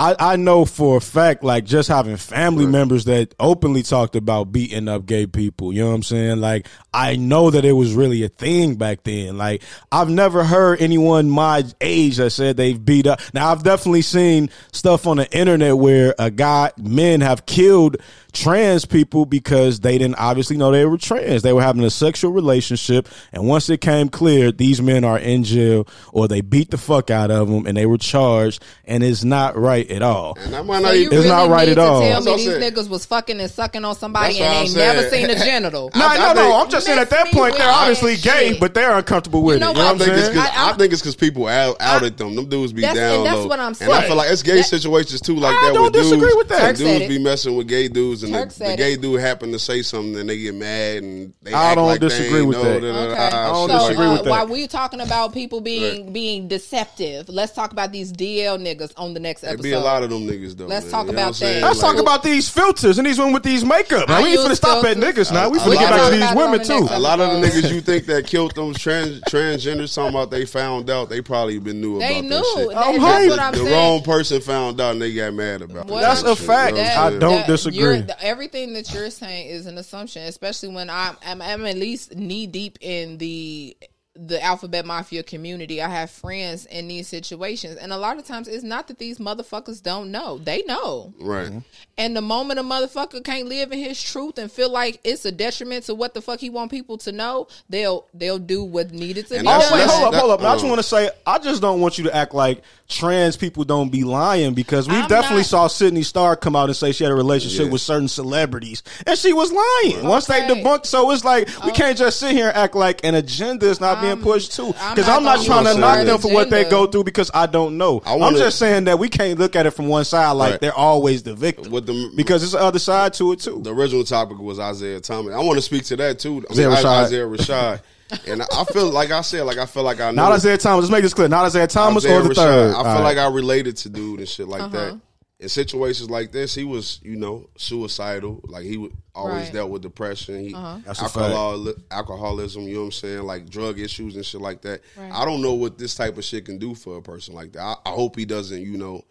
I, I know for a fact, like just having family members that openly talked about beating up gay people. You know what I'm saying? Like I know that it was really a thing back then. Like I've never heard anyone my age that said they've beat up. Now I've definitely seen stuff on the internet where a guy, men have killed trans people because they didn't obviously know they were trans. They were having a sexual relationship, and once it came clear these men are in jail or they beat the fuck out of them and they were charged, and it's not right right at all. And that might So not you even. It's really not right need at to all. Tell me these saying. niggas was fucking and sucking on somebody That's and I'm ain't saying. never seen a genital. No, I no, no. think- I'm just saying at that point they're obviously that gay, shit. but they're uncomfortable with You know it. You know I what I'm think it's saying? because I- I, think it's because people out, outed them. Them dudes be That's- down and that's low. what I'm saying. And I feel like it's gay That- situations too, like I that. don't with dudes, disagree with that. Dudes be messing with gay dudes, and Turk the, the gay it. dude happen to say something, and they get mad, and they I act don't like disagree ain't with know, that. da, da, da, Okay. da, I don't shit like disagree uh, with that. While we're talking about people being being deceptive, let's talk about these DL niggas on the next There episode. be a lot of them niggas though. Let's man. talk You about what I'm saying? that. Let's Like, talk about these filters and these women with these makeup. Now, I we ain't finna use stop at niggas now. We A finna lot get back to these Talk about it women too. A lot of the niggas you think that killed them trans transgenders talking about they found out they probably been knew They about knew. that shit. I'm that's hyped. the saying. wrong person found out and they got mad about it. That's a fact. You know I don't that disagree. The- everything that you're saying is an assumption, especially when I'm, I'm, I'm at least knee deep in the the alphabet mafia community. I have friends in these situations, and a lot of times it's not that these motherfuckers don't know; they know. Right. Mm-hmm. And the moment a motherfucker can't live in his truth and feel like it's a detriment to what the fuck he want people to know, they'll they'll do what needed to And be Oh, that's- wait, done. hold up, hold up. I just want to say, I just don't want you to act like trans people don't be lying because we I'm definitely not- saw Sidney Starr come out and say she had a relationship Yeah. with certain celebrities, and she was lying once they Okay. debunked. So it's like we oh. can't just sit here and act like an agenda is not being pushed too. I'm Because not I'm not gonna trying to knock that them for what they go through because I don't know. I I'm just saying that we can't look at it from one side like Right. they're always the victim With the- because there's the other side to it too. The original topic was Isaiah Thomas. I want to speak to that too. I Isaiah mean, Rashad. Isaiah Rashad. and I feel like I said, like I feel like I know Not Isaiah Thomas. Let's make this clear. Not Isaiah Thomas Isaiah or the Rashad. third. I feel All right. like I related to dude and shit like Uh-huh. that. In situations like this, he was, you know, suicidal. Like he would always Right. Uh-huh. dealt with depression. He That's a alcohol, alcoholism. You know what I'm saying? Like drug issues and shit like that. Right. I don't know what this type of shit can do for a person like that. I, I hope he doesn't, you know,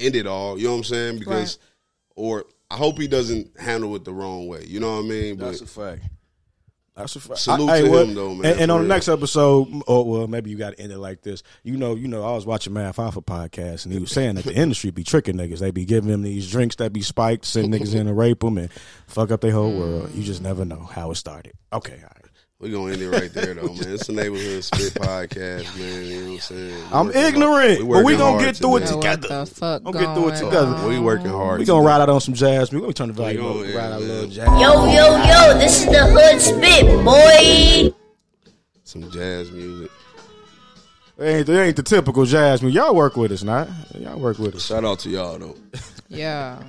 end it all. You know what I'm saying? Because, or I hope he doesn't handle it the wrong way. You know what I mean? That's But a fact. That's a fact. Salute I- to hey, him, though, man, And, and on the next episode, or oh, well, maybe you got to end it like this. You know, you know, I was watching Math Hoffa podcast, and he was saying that the industry be tricking niggas. They be giving them these drinks that be spiked, send niggas in and rape them, and fuck up their whole world. You just never know how it started. Okay, all right. We're gonna end it right there though, man. It's the neighborhood spit podcast, man. You know what I'm saying? We I'm working hard- ignorant, but we working gonna get through it today. What together. the fuck We'll get through it going together. on? We working hard. We gonna today. ride out on some jazz. We gonna turn the volume We up. gonna, Ride out a yeah, little jazz. Yo, yo, yo, this is the Hood Spit, boy. some jazz music. It ain't, it ain't the typical jazz. music. Y'all work with us, not? Y'all work with us. Shout out to y'all though. Yeah.